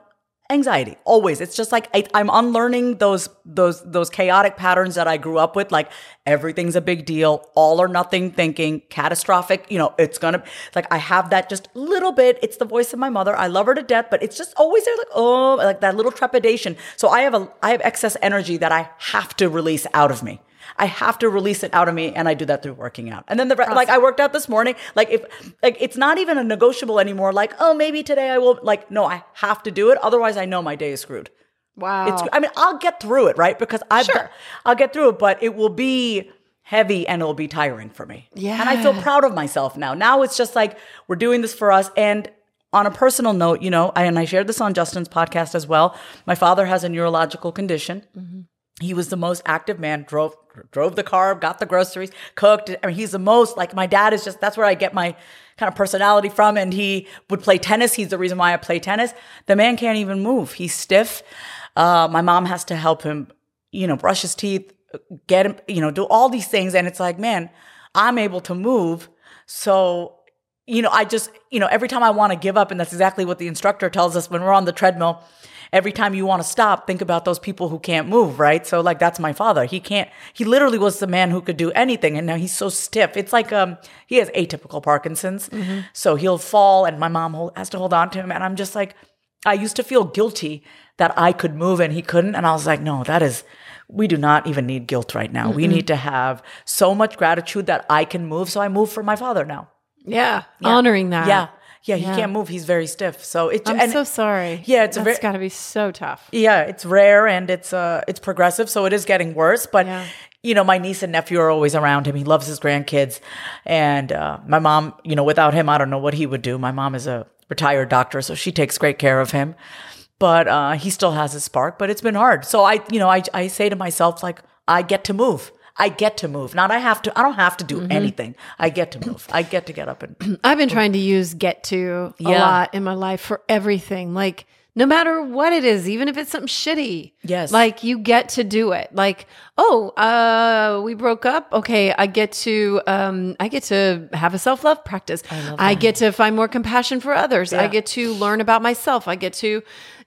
anxiety always. It's just like I, i'm unlearning those those those chaotic patterns that i grew up with like everything's a big deal all or nothing thinking catastrophic you know it's gonna like i have that just little bit. It's the voice of my mother. I love her to death but it's just always there like oh like that little trepidation. So i have a i have excess energy that i have to release out of me I have to release it out of me, and I do that through working out. And then the re- like I worked out this morning. Like if like it's not even a negotiable anymore. Like oh maybe today I will. Like no, I have to do it. Otherwise, I know my day is screwed. Wow. It's. I mean, I'll get through it, right? Because I've. Sure. I'll get through it, but it will be heavy and it'll be tiring for me. Yeah. And I feel proud of myself now. Now it's just like we're doing this for us and. On a personal note, you know, I, and I shared this on Justin's podcast as well. My father has a neurological condition mm-hmm. He was the most active man drove drove the car got the groceries cooked. I mean he's the most like my dad is just that's where i get my kind of personality from and he would play tennis. He's the reason why i play tennis. The man can't even move. He's stiff. Uh, my mom has to help him you know brush his teeth get him you know do all these things. And it's like man i'm able to move. So you know i just you know every time i want to give up and that's exactly what the instructor tells us when we're on the treadmill every time you want to stop, think about those people who can't move, right? So like that's my father. He can't he literally was the man who could do anything and now he's so stiff. It's like um he has atypical Parkinson's. So he'll fall and my mom hold, has to hold on to him and I'm just like I used to feel guilty that I could move and he couldn't and I was like, "No, that is we do not even need guilt right now. We need to have so much gratitude that I can move. So I move for my father now. yeah. Honoring that. Yeah. Yeah, he Yeah. can't move. He's very stiff. So it's I'm so sorry. Yeah, it's very- got to be so tough. yeah, it's rare and it's uh it's progressive, so it is getting worse. But Yeah. you know, my niece and nephew are always around him. He loves his grandkids, and uh, my mom, you know, without him, I don't know what he would do. My mom is a retired doctor, so she takes great care of him. But uh, he still has his spark. But it's been hard. So I, you know, I I say to myself like, I get to move. I get to move. Not I have to. I don't have to do Mm-hmm. anything. I get to move. I get to get up and I've been trying to use get to a Yeah. lot in my life for everything. Like no matter what it is, even if it's something shitty. Yes. Like you get to do it. Like, oh, uh, we broke up. Okay, I get to um I get to have a self-love practice. I, get to find more compassion for others. I get to learn about myself. I get to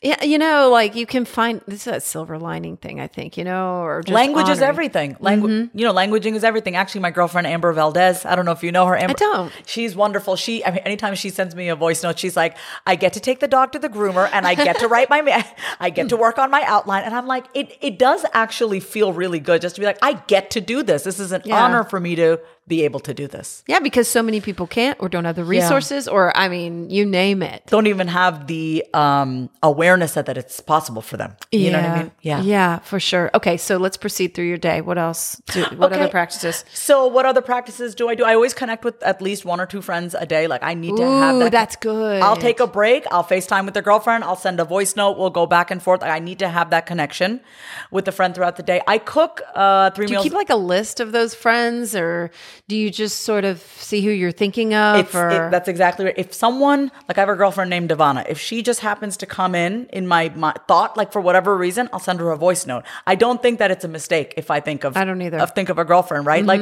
yeah, you know, like you can find this is that silver lining thing, I think, you know, or just language is honoring. everything. Language, mm-hmm. you know, languaging is everything. Actually, my girlfriend Amber Valdez. I don't know if you know her. Amber, don't. She's wonderful. She, I mean, anytime she sends me a voice note, she's like, "I get to take the dog to the groomer, and I get to write my, I get to work on my outline." And I'm like, it, it does actually feel really good just to be like, I get to do this. This is an Yeah. honor for me to be able to do this. Yeah, because so many people can't or don't have the resources or I mean, you name it. Don't even have the um, awareness that, that it's possible for them. You know what I mean? Yeah. Yeah, for sure. Okay, so let's proceed through your day. What else? Do, what Okay. other practices? So, what other practices do I do? I always connect with at least one or two friends a day. Like, I need to have that. that's good. I'll take a break. I'll FaceTime with their girlfriend. I'll send a voice note. We'll go back and forth. I need to have that connection with the friend throughout the day. I cook uh, three Do you meals. keep like a list of those friends or do you just sort of see who you're thinking of? It, that's exactly right. If someone, like I have a girlfriend named Devana, if she just happens to come in in my, my thought, like for whatever reason, I'll send her a voice note. I don't think that it's a mistake if I think of I don't either. Mm-hmm. of think of a girlfriend, right? Like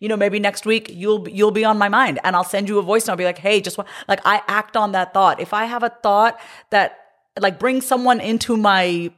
you know, maybe next week you'll you'll be on my mind, and I'll send you a voice note. I'll be like, hey, just wa-" like I act on that thought. If I have a thought that like brings someone into my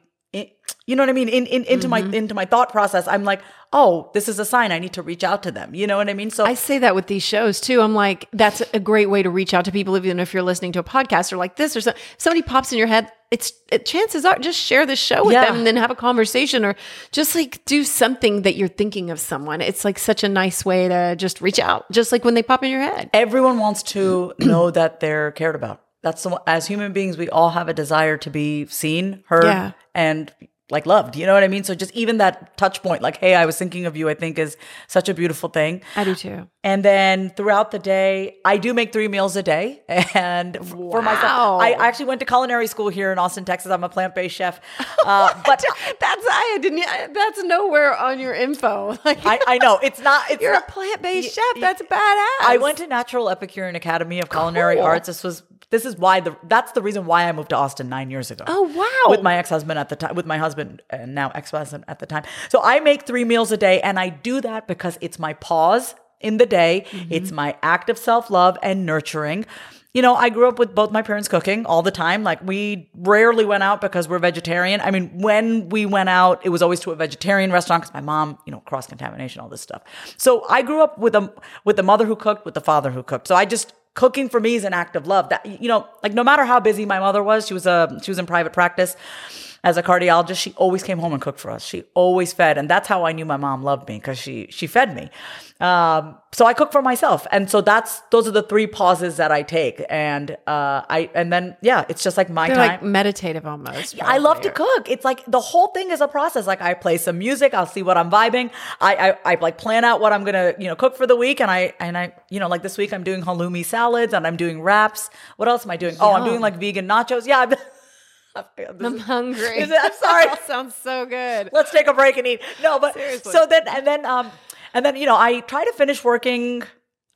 you know what I mean? In, in into Mm-hmm. my into my thought process, I'm like, oh, this is a sign. I need to reach out to them. You know what I mean? So I say that with these shows too. I'm like, that's a great way to reach out to people, even if you're listening to a podcast or like this or so. Somebody pops in your head, it's it, chances are just share the show with Yeah. them and then have a conversation or just like do something that you're thinking of someone. It's like such a nice way to just reach out, just like when they pop in your head. everyone wants to know that they're cared about. That's the, as human beings, we all have a desire to be seen, heard, Yeah. and like loved. You know what I mean? So just even that touch point, like, hey, I was thinking of you, I think is such a beautiful thing. I do too. And then throughout the day, I do make three meals a day. And f- for myself, I actually went to culinary school here in Austin, Texas. I'm a plant based chef. Uh, but That's I didn't. That's nowhere on your info. Like I, I know it's not. It's you're not, a plant based Y- chef. That's badass. I went to Natural Epicurean Academy of Culinary Cool. Arts. This was this is why the that's the reason why I moved to Austin nine years ago. Oh, wow. With my ex husband at the time, with my husband and now ex husband at the time. So I make three meals a day, and I do that because it's my pause in the day. Mm-hmm. It's my act of self love and nurturing. you know, I grew up with both my parents cooking all the time. Like we rarely went out because we're vegetarian. I mean, when we went out, it was always to a vegetarian restaurant because my mom, you know, cross contamination, all this stuff. So I grew up with a with the mother who cooked, with the father who cooked. So I just cooking for me is an act of love. That you know, like no matter how busy my mother was, she was a she was in private practice as a cardiologist, she always came home and cooked for us. She always fed, and that's how I knew my mom loved me because she she fed me. Um, so I cook for myself, and so that's those are the three pauses that I take, and uh, I and then yeah, it's just like my They're time. like meditative almost. I love to cook. It's like the whole thing is a process. Like I play some music, I'll see what I'm vibing. I, I I like plan out what I'm gonna you know cook for the week, and I and I you know like this week I'm doing halloumi salads and I'm doing wraps. What else am I doing? Oh, I'm doing like vegan nachos. Yeah. I'm, hungry. Is I'm sorry. That sounds so good. let's take a break and eat. No, but Seriously. so then and then um and then you know I try to finish working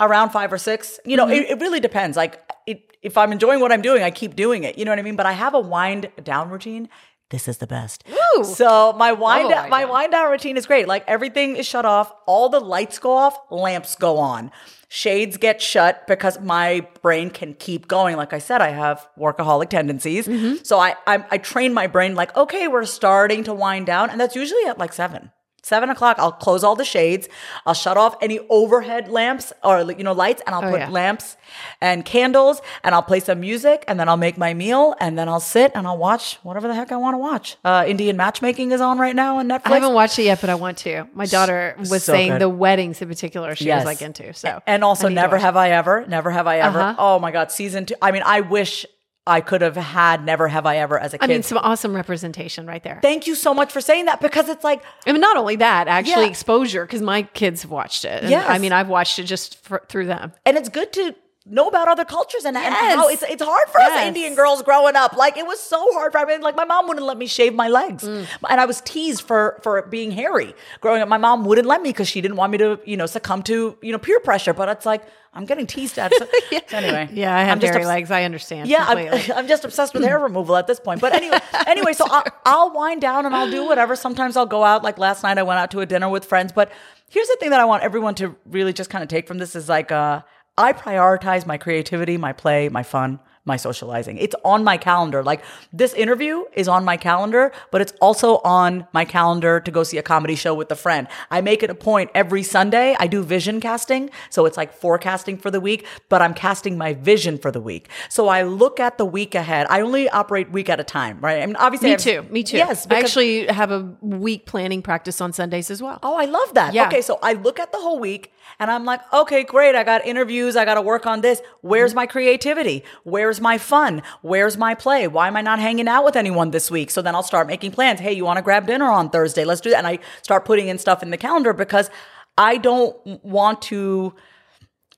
around five or six. You know, Mm-hmm. it, it really depends. Like it, if I'm enjoying what I'm doing, I keep doing it. You know what I mean? But I have a wind down routine. This is the best. Woo. So my wind Oh down, my my wind down routine is great. Like everything is shut off, all the lights go off, lamps go on. Shades get shut because my brain can keep going. Like I said, I have workaholic tendencies. Mm-hmm. So I, I I train my brain like, okay, we're starting to wind down. And that's usually at like seven. Seven o'clock, I'll close all the shades. I'll shut off any overhead lamps or you know lights, and I'll Oh, put yeah. lamps and candles, and I'll play some music, and then I'll make my meal, and then I'll sit and I'll watch whatever the heck I want to watch. Uh, Indian Matchmaking is on right now on Netflix. I haven't watched it yet, but I want to. My daughter was So saying good. the weddings in particular she Yes. was like into. So and also I need to never have I ever, never have I ever. Uh-huh. Oh my god, season two. I mean, I wish I could have had never have I ever as a kid. I mean, some awesome representation right there. Thank you so much for saying that because it's like I mean, not only that, actually Yeah. exposure because my kids have watched it. And Yes. I mean, I've watched it just for, through them. and it's good to know about other cultures and, and Yes. how it's it's hard for us Indian girls growing up. Like it was so hard for I mean, like my mom wouldn't let me shave my legs, Mm. and I was teased for for being hairy growing up. My mom wouldn't let me because she didn't want me to you know succumb to you know peer pressure. But it's like I'm getting teased at. So, so anyway, Yeah, I have hairy obs- legs. I understand. Yeah. I'm, I'm just obsessed with hair removal at this point. But anyway, anyway, so I'll, I'll wind down and I'll do whatever. Sometimes I'll go out. Like last night, I went out to a dinner with friends. But here's the thing that I want everyone to really just kind of take from this is like, uh, I prioritize my creativity, my play, my fun, my socializing. It's on my calendar. Like this interview is on my calendar, but it's also on my calendar to go see a comedy show with a friend. I make it a point every Sunday. I do vision casting. So it's like forecasting for the week, but I'm casting my vision for the week. So I look at the week ahead. I only operate week at a time, right? I mean, obviously, me I have- too. Me too. Yes. I actually have a week planning practice on Sundays as well. Oh, I love that. Yeah. Okay, so I look at the whole week and I'm like, okay, great. I got interviews. I got to work on this. Where's Mm-hmm. my creativity? Where's my fun? Where's my play? Why am I not hanging out with anyone this week? So then I'll start making plans. Hey, you want to grab dinner on Thursday? Let's do that. And I start putting in stuff in the calendar because I don't want to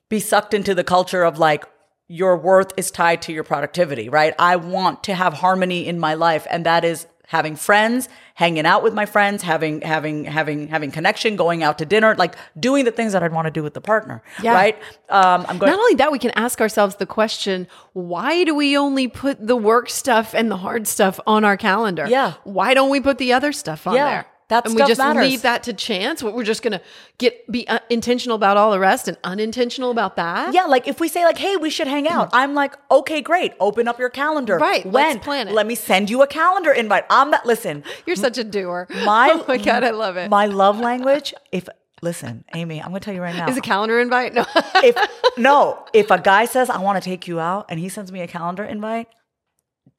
be sucked into the culture of like, your worth is tied to your productivity, right? I want to have harmony in my life, and that is having friends, hanging out with my friends, having having having having connection, going out to dinner, like doing the things that I'd want to do with the partner, Yeah. right? Um, I'm going. Not only that, we can ask ourselves the question why do we only put the work stuff and the hard stuff on our calendar? Yeah. Why don't we put the other stuff on Yeah, there? That and we just matters. leave that to chance. What we're just going to get be uh, intentional about all the rest and unintentional about that. yeah, like if we say like, "Hey, we should hang out," I'm like, "Okay, great. Open up your calendar. Right, When? let's plan it. Let me send you a calendar invite. I'm not. Listen, You're such a doer. my oh my god, I love it. My love language. If listen, Amy, I'm going to tell you right now. Is a calendar invite? No. if no, if a guy says I want to take you out and he sends me a calendar invite,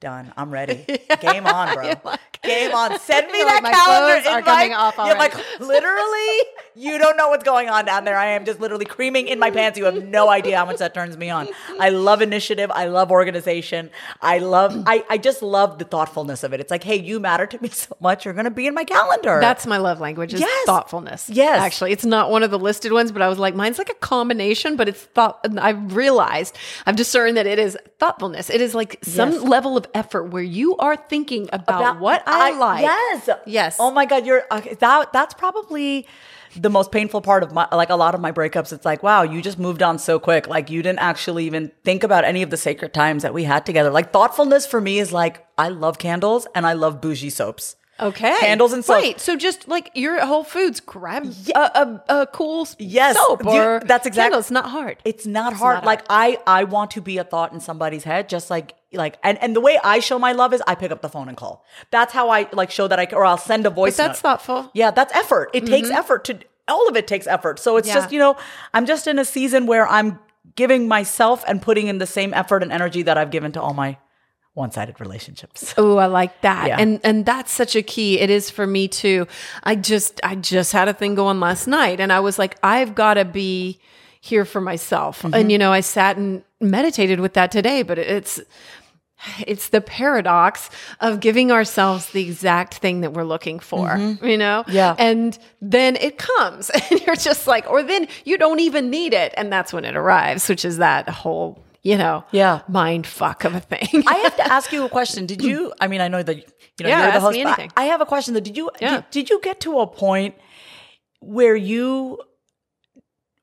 done. I'm ready. Game on, bro. Game on. Send me that like, "My calendar clothes are invite. coming off You're like literally, you don't know what's going on down there. I am just literally creaming in my pants. You have no idea how much that turns me on. I love initiative. I love organization. I love. I I just love the thoughtfulness of it. It's like, hey, you matter to me so much. You're gonna be in my calendar. That's my love language is Yes. thoughtfulness. Yes. Actually, it's not one of the listed ones, but I was like, mine's like a combination, but it's thought. I've realized, I've discerned that it is thoughtfulness. It is like some Yes. level of effort where you are thinking about, about what I, like. Yes. Yes. Oh my God, you're okay, that. That's probably the most painful part of my like a lot of my breakups. It's like, wow, you just moved on so quick. Like you didn't actually even think about any of the sacred times that we had together. Like thoughtfulness for me is like I love candles and I love bougie soaps. Okay. Candles and soap. Right. So just like you're at Whole Foods, grab a, a, a cool Yes, soap or that's exact- candle. It's not hard. It's not hard. not like I I want to be a thought in somebody's head, just like like and and the way I show my love is I pick up the phone and call. That's how I like show that I or I'll send a voice. But that's note. thoughtful. Yeah, that's effort. It takes mm-hmm. effort to all of it takes effort. So it's Yeah. just, you know, I'm just in a season where I'm giving myself and putting in the same effort and energy that I've given to all my one-sided relationships. Oh, I like that. Yeah. And and that's such a key. It is for me too. I just I just had a thing going last night and I was like I've got to be here for myself. Mm-hmm. And you know, I sat and meditated with that today, but it's it's the paradox of giving ourselves the exact thing that we're looking for, you know? Mm-hmm. Yeah. And then it comes and you're just like, or then you don't even need it. And that's when it arrives, which is that whole, you know, Yeah. mind fuck of a thing. I have to ask you a question. Did you I mean, I know that you know Yeah, you're the ask host. me anything. I have a question that did you Yeah. did, did you get to a point where you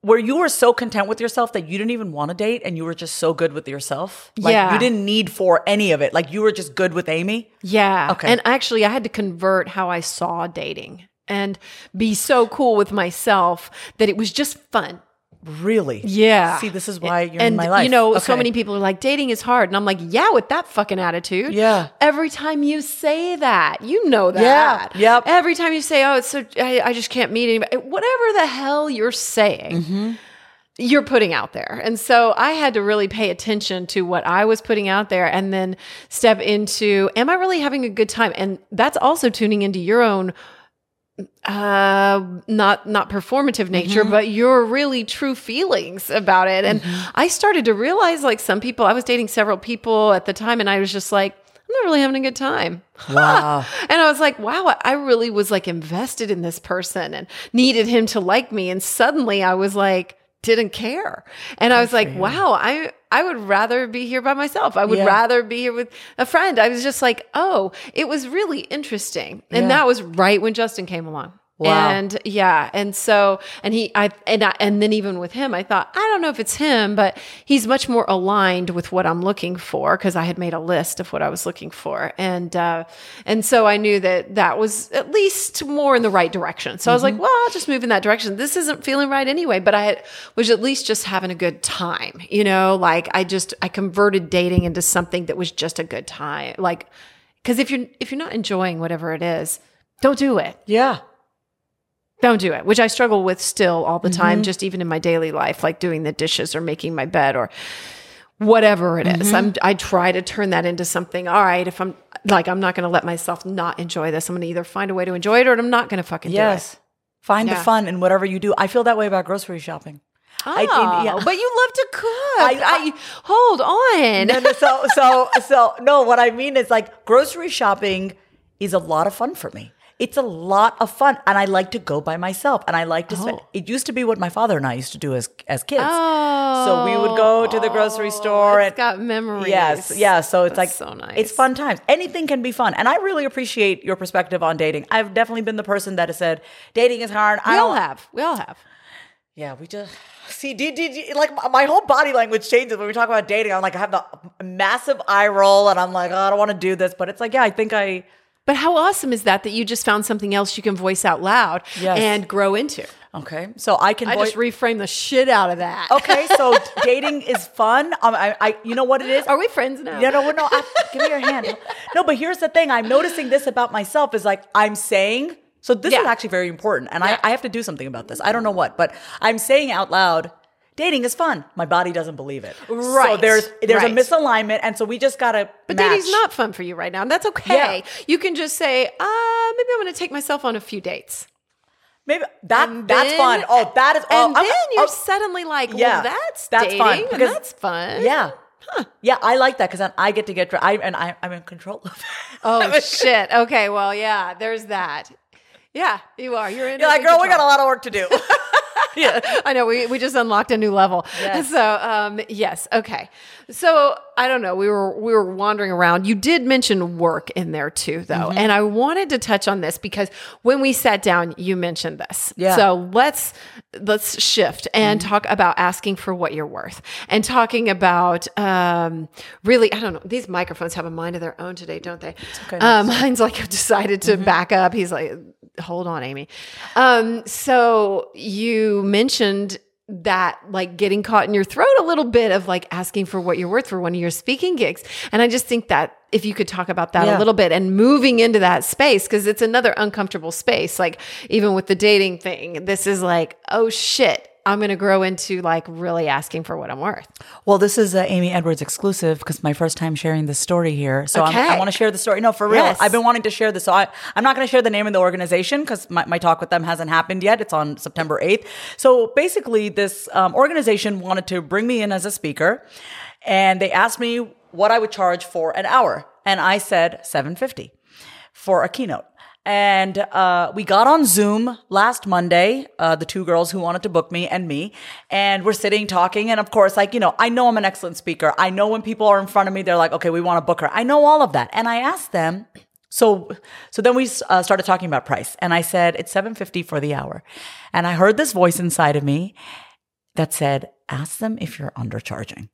where you were so content with yourself that you didn't even want to date and you were just so good with yourself? Like Yeah. you didn't need for any of it. Like you were just good with Amy? Yeah. Okay. And actually, I had to convert how I saw dating and be so cool with myself that it was just fun. Really? Yeah. See, this is why you're and in my life. you know, so many people are like, dating is hard. And I'm like, yeah, with that fucking attitude. Yeah. Every time you say that, you know that. Yeah. Yep. Every time you say, oh, it's so, I, I just can't meet anybody, whatever the hell you're saying. Mm-hmm. You're putting out there. And so I had to really pay attention to what I was putting out there and then step into, am I really having a good time? And that's also tuning into your own uh not not performative nature Mm-hmm. but your really true feelings about it and Mm-hmm. i started to realize like some people i was dating several people at the time and i was just like i'm not really having a good time Wow. and i was like wow i really was like invested in this person and needed him to like me and suddenly i was like didn't care. And i was like wow i i would rather be here by myself. I would Yeah. rather be here with a friend. I was just like oh it was really interesting. And Yeah. that was right when justin came along Wow. and yeah, and so and he I and I, and then even with him, I thought I don't know if it's him, but he's much more aligned with what I'm looking for because I had made a list of what I was looking for, and uh, and so I knew that that was at least more in the right direction. So I was Mm-hmm. like, well, I'll just move in that direction. This isn't feeling right anyway, but I had, was at least just having a good time, you know. Like I just I converted dating into something that was just a good time, like because if you're if you're not enjoying whatever it is, don't do it Yeah. Don't do it which i struggle with still all the Mm-hmm. time just even in my daily life like doing the dishes or making my bed or whatever it is. Mm-hmm. i'm i try to turn that into something all right if i'm like i'm not going to let myself not enjoy this i'm going to either find a way to enjoy it or i'm not going to fucking Yes. do it Find the fun in whatever you do. I feel that way about grocery shopping. oh, I- yeah. but you love to cook I- I, hold on No, no, so so so no, what I mean is like grocery shopping is a lot of fun for me. It's a lot of fun, and I like to go by myself, and I like to spend. Oh. It used to be what my father and I used to do as as kids. oh So we would go to the grocery oh, store it's and got memories Yes, yeah. So it's That's like so nice It's fun times. Anything can be fun, and I really appreciate your perspective on dating. I've definitely been the person that has said dating is hard. we I all have we all have Yeah, we just see. Did, did, did- like my- my whole body language changes when we talk about dating. I'm like, I have the massive eye roll, and I'm like, oh, I don't want to do this, but it's like, yeah, I think I. But how awesome is that that you just found something else you can voice out loud Yes. and grow into? Okay, so I can. I voice- just reframe the shit out of that. okay, so dating is fun. Um, I, I, you know what it is. Are we friends now? No, no, no. I, give me your hand. No, but here's the thing. I'm noticing this about myself is like I'm saying. So this is actually very important, and Yeah. I, I have to do something about this. I don't know what, but I'm saying out loud. Dating is fun. My body doesn't believe it. Right. So there's there's right. a misalignment, and so we just gotta. But match. dating's not fun for you right now, and that's okay. Yeah. You can just say, uh, maybe I'm going to take myself on a few dates. Maybe that And that's then- fun. Oh, that is. Oh, and I'm- then you're oh, suddenly like, well, Yeah, that's, that's dating, fun, because- that's fun. yeah. Yeah, I like that because then I get to get. I and I, I'm in control of it. Oh shit. Okay. Well, yeah. There's that. Yeah, you are. You're in. You're like, girl, we got a lot of work to do. yeah, I know. We, we just unlocked a new level. Yes. So, um, yes. Okay. So I don't know. We were, we were wandering around. You did mention work in there too, though. Mm-hmm. And I wanted to touch on this because when we sat down, you mentioned this. Yeah. Mm-hmm. So let's, let's shift and talk about asking for what you're worth and talking about, um, really, I don't know. These microphones have a mind of their own today, don't they? okay. Um, mine's like, I've decided Mm-hmm. to back up. He's like, hold on, Amy. Um, so you mentioned that like getting caught in your throat a little bit of like asking for what you're worth for one of your speaking gigs. And I just think that if you could talk about that Yeah. a little bit and moving into that space, because it's another uncomfortable space. Like even with the dating thing, this is like, oh shit, I'm going to grow into like really asking for what I'm worth. Well, this is a Amy Edwards exclusive because my first time sharing this story here. So I'm, Okay. I want to share the story. No, for real. Yes. I've been wanting to share this. So I, I'm not going to share the name of the organization because my, my talk with them hasn't happened yet. It's on September 8th. So basically, this um, organization wanted to bring me in as a speaker, and they asked me what I would charge for an hour, and I said 750 for a keynote. And uh, we got on Zoom last Monday, uh, the two girls who wanted to book me and me. And we're sitting talking. And of course, like, you know, I know I'm an excellent speaker. I know when people are in front of me, they're like, okay, we want to book her. I know all of that. And I asked them, so, so then we uh, started talking about price. And I said, it's 750 for the hour. And I heard this voice inside of me that said, ask them if you're undercharging.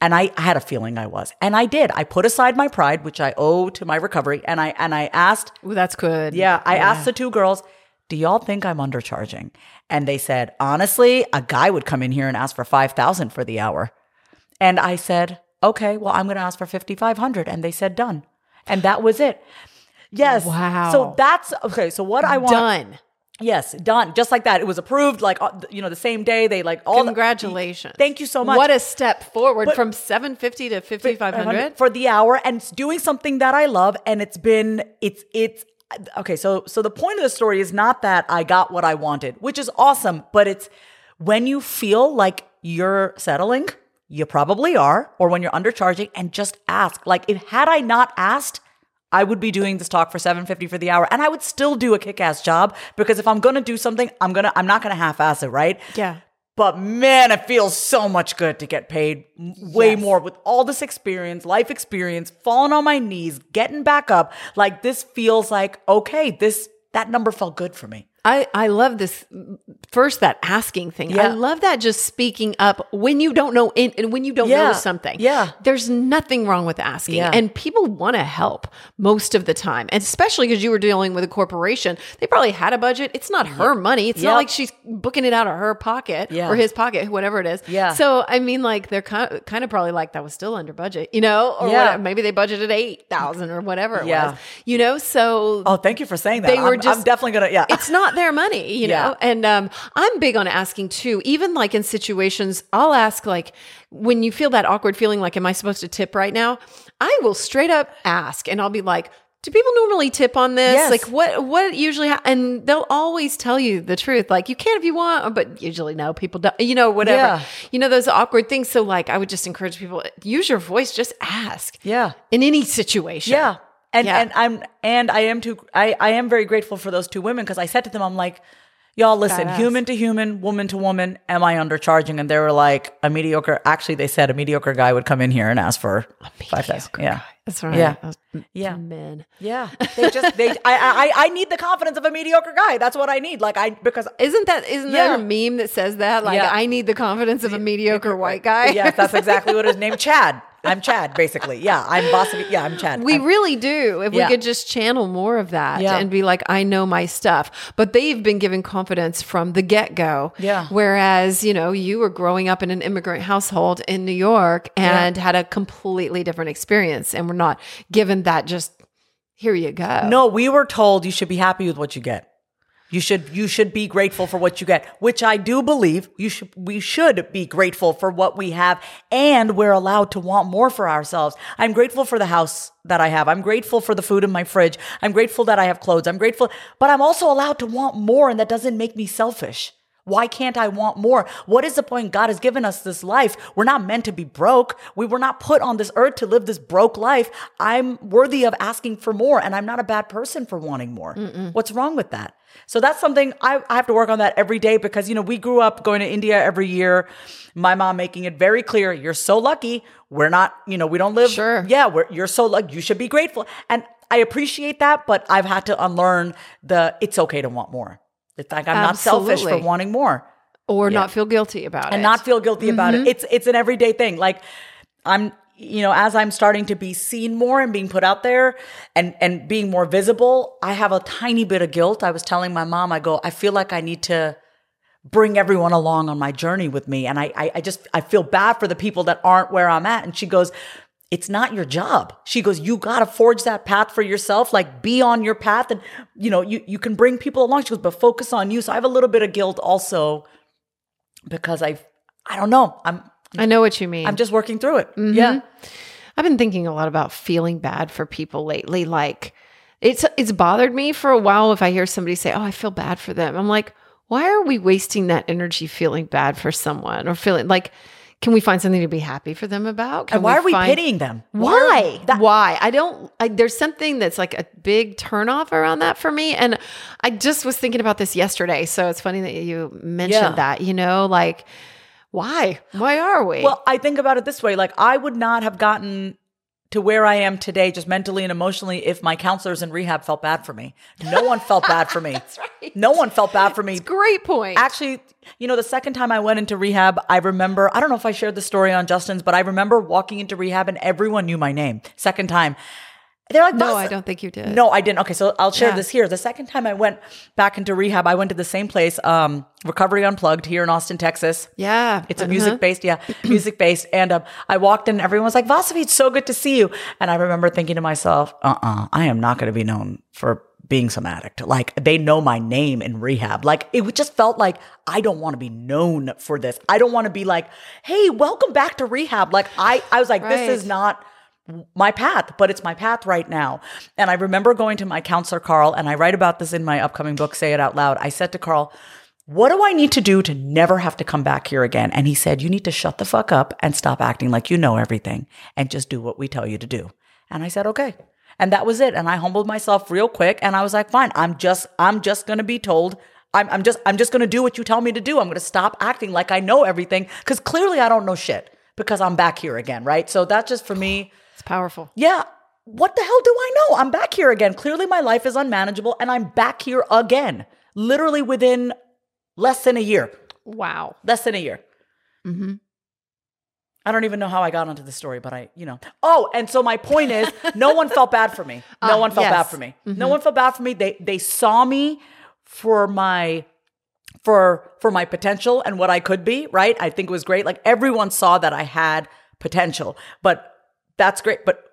And I, I had a feeling I was. And I did. I put aside my pride, which I owe to my recovery, and I and I asked, Ooh, that's good. yeah, I asked the two girls, "Do y'all think I'm undercharging?" And they said, "Honestly, a guy would come in here and ask for 5,000 for the hour." And I said, "Okay, well, I'm going to ask for 5,500." And they said, "Done." And that was it. Yes. Wow. So that's okay. So what I want Done. Yes, done. Just like that. It was approved like uh, you know the same day. They like all the- Congratulations. Thank you so much. What a step forward But- from 750 to 5500. for the hour and it's doing something that I love and it's been it's it's okay so so the point of the story is not that I got what I wanted which is awesome but it's when you feel like you're settling you probably are or when you're undercharging and just ask like if had I not asked I would be doing this talk for 750 for the hour and I would still do a kick-ass job because if I'm going to do something I'm going to I'm not going to half-ass it right Yeah. but man, it feels so much good to get paid way Yes. more with all this experience, life experience, falling on my knees, getting back up. Like this feels like, okay, this, that number felt good for me. I, I love this first that asking thing. I love that just speaking up when you don't know in, and when you don't know something. Yeah. There's nothing wrong with asking. Yeah. And people want to help most of the time. And especially because you were dealing with a corporation. They probably had a budget. It's not her money. It's not like she's booking it out of her pocket Yeah. or his pocket, whatever it is. Yeah. So I mean like they're kind of, kind of probably like that was still under budget, you know? Or Yeah. whatever. maybe they budgeted eight thousand or whatever it Yeah. was. You know, so Oh, thank you for saying that. They were I'm, just- I'm definitely gonna, yeah. it's not their money, you know. And um, I'm big on asking too. Even like in situations, I'll ask like when you feel that awkward feeling, like, "Am I supposed to tip right now?" I will straight up ask, and I'll be like. Do people normally tip on this? Yes. Like what? What usually? Ha-? And they'll always tell you the truth. Like you can if you want, but usually no. People don't. You know, whatever. Yeah. You know those awkward things. So like, I would just encourage people use your voice. Just ask. Yeah. In any situation. Yeah. And Yeah. and I'm and I am too I, I am very grateful for those two women because I said to them, I'm like, y'all listen, Badass. human to human, woman to woman, am I undercharging? And they were like, a mediocre actually they said a mediocre guy would come in here and ask for five thousand. Mediocre Yeah. guy. That's right. Yeah. Those Yeah. Men. Yeah. They just they I, I I need the confidence of a mediocre guy. That's what I need. Like I because Isn't that isn't Yeah. that a meme that says that? Like Yeah. I need the confidence of a mediocre white guy. yes, that's exactly what it is. Named Chad. I'm Chad, basically. Yeah, I'm boss of yeah, I'm Chad. We I'm- really do. If Yeah. we could just channel more of that Yeah. and be like, I know my stuff. But they've been given confidence from the get go. Yeah. Whereas, you know, you were growing up in an immigrant household in New York and had a completely different experience and we're not given that just here you go. No, we were told you should be happy with what you get. You should you should be grateful for what you get, which I do believe you should we should be grateful for what we have and we're allowed to want more for ourselves. I'm grateful for the house that I have. I'm grateful for the food in my fridge. I'm grateful that I have clothes. I'm grateful, but I'm also allowed to want more and that doesn't make me selfish. Why can't I want more? What is the point? God has given us this life. We're not meant to be broke. We were not put on this earth to live this broke life. I'm worthy of asking for more, and I'm not a bad person for wanting more. What's wrong with that? So that's something I, I have to work on that every day because, you know, we grew up going to India every year. My mom making it very clear, you're so lucky. We're not, you know, we don't live. Sure. Yeah, we're, you're so lucky. You should be grateful. And I appreciate that, but I've had to unlearn the it's okay to want more. It's like I'm not selfish for wanting more or not feel guilty about it. and not feel guilty about it. It's it's an everyday thing. Like I'm you know, as I'm starting to be seen more and being put out there and and being more visible, I have a tiny bit of guilt. I was telling my mom, I go, I feel like I need to bring everyone along on my journey with me. And I I, I just I feel bad for the people that aren't where I'm at. And she goes, it's not your job. She goes, you got to forge that path for yourself. Like be on your path and, you know, you, you can bring people along. She goes, but focus on you. So I have a little bit of guilt also because I, I don't know. I'm, I know what you mean. I'm just working through it. Mm-hmm. Yeah. I've been thinking a lot about feeling bad for people lately. Like it's it's bothered me for a while if I hear somebody say, "Oh, I feel bad for them." I'm like, "Why are we wasting that energy feeling bad for someone or feeling like can we find something to be happy for them about? Can And why are we find- pitying them? Why? that- Why? I don't. I, there's something that's like a big turnoff around that for me, and I just was thinking about this yesterday. So it's funny that you mentioned Yeah. that. You know, like why? Why are we? Well, I think about it this way like, I would not have gotten to where I am today, just mentally and emotionally, if my counselors in rehab felt bad for me. No one felt bad for me. That's right. No one felt bad for me. great point. Actually, you know, the second time I went into rehab, I remember, I don't know if I shared the story on Justin's, but I remember walking into rehab and everyone knew my name. Second time. They're like, no, I don't think you did. No, I didn't. Okay, so I'll share Yeah. this here. The second time I went back into rehab, I went to the same place, um, Recovery Unplugged here in Austin, Texas. Yeah, It's a uh-huh. music based, yeah, music based. And um, I walked in, and everyone was like, Vasavi, it's so good to see you. And I remember thinking to myself, uh uh I am not going to be known for being some addict. Like, they know my name in rehab. Like, it just felt like I don't want to be known for this. I don't want to be like, hey, welcome back to rehab. Like, I, I was like, Right. this is not my path, but it's my path right now. And I remember going to my counselor, Carl, and I write about this in my upcoming book, Say It Out Loud. I said to Carl, what do I need to do to never have to come back here again? And he said, You need to shut the fuck up and stop acting like you know everything and just do what we tell you to do. And I said, Okay. And that was it. And I humbled myself real quick and I was like, fine, I'm just, I'm just gonna be told. I'm, I'm just, I'm just gonna do what you tell me to do. I'm gonna stop acting like I know everything because clearly I don't know shit because I'm back here again, right? So that's just for me powerful. yeah, what the hell do I know? I'm back here again. Clearly, my life is unmanageable, and I'm back here again, literally within less than a year. Wow. Less than a year. Mm-hmm. I don't even know how I got onto the story, but I, you know. Oh, and so my point is, no one felt bad for me. No Ah, one felt yes. bad for me. No one felt bad for me. They they saw me for my for for my potential and what I could be, right? I think it was great. Like everyone saw that I had potential. But that's great, but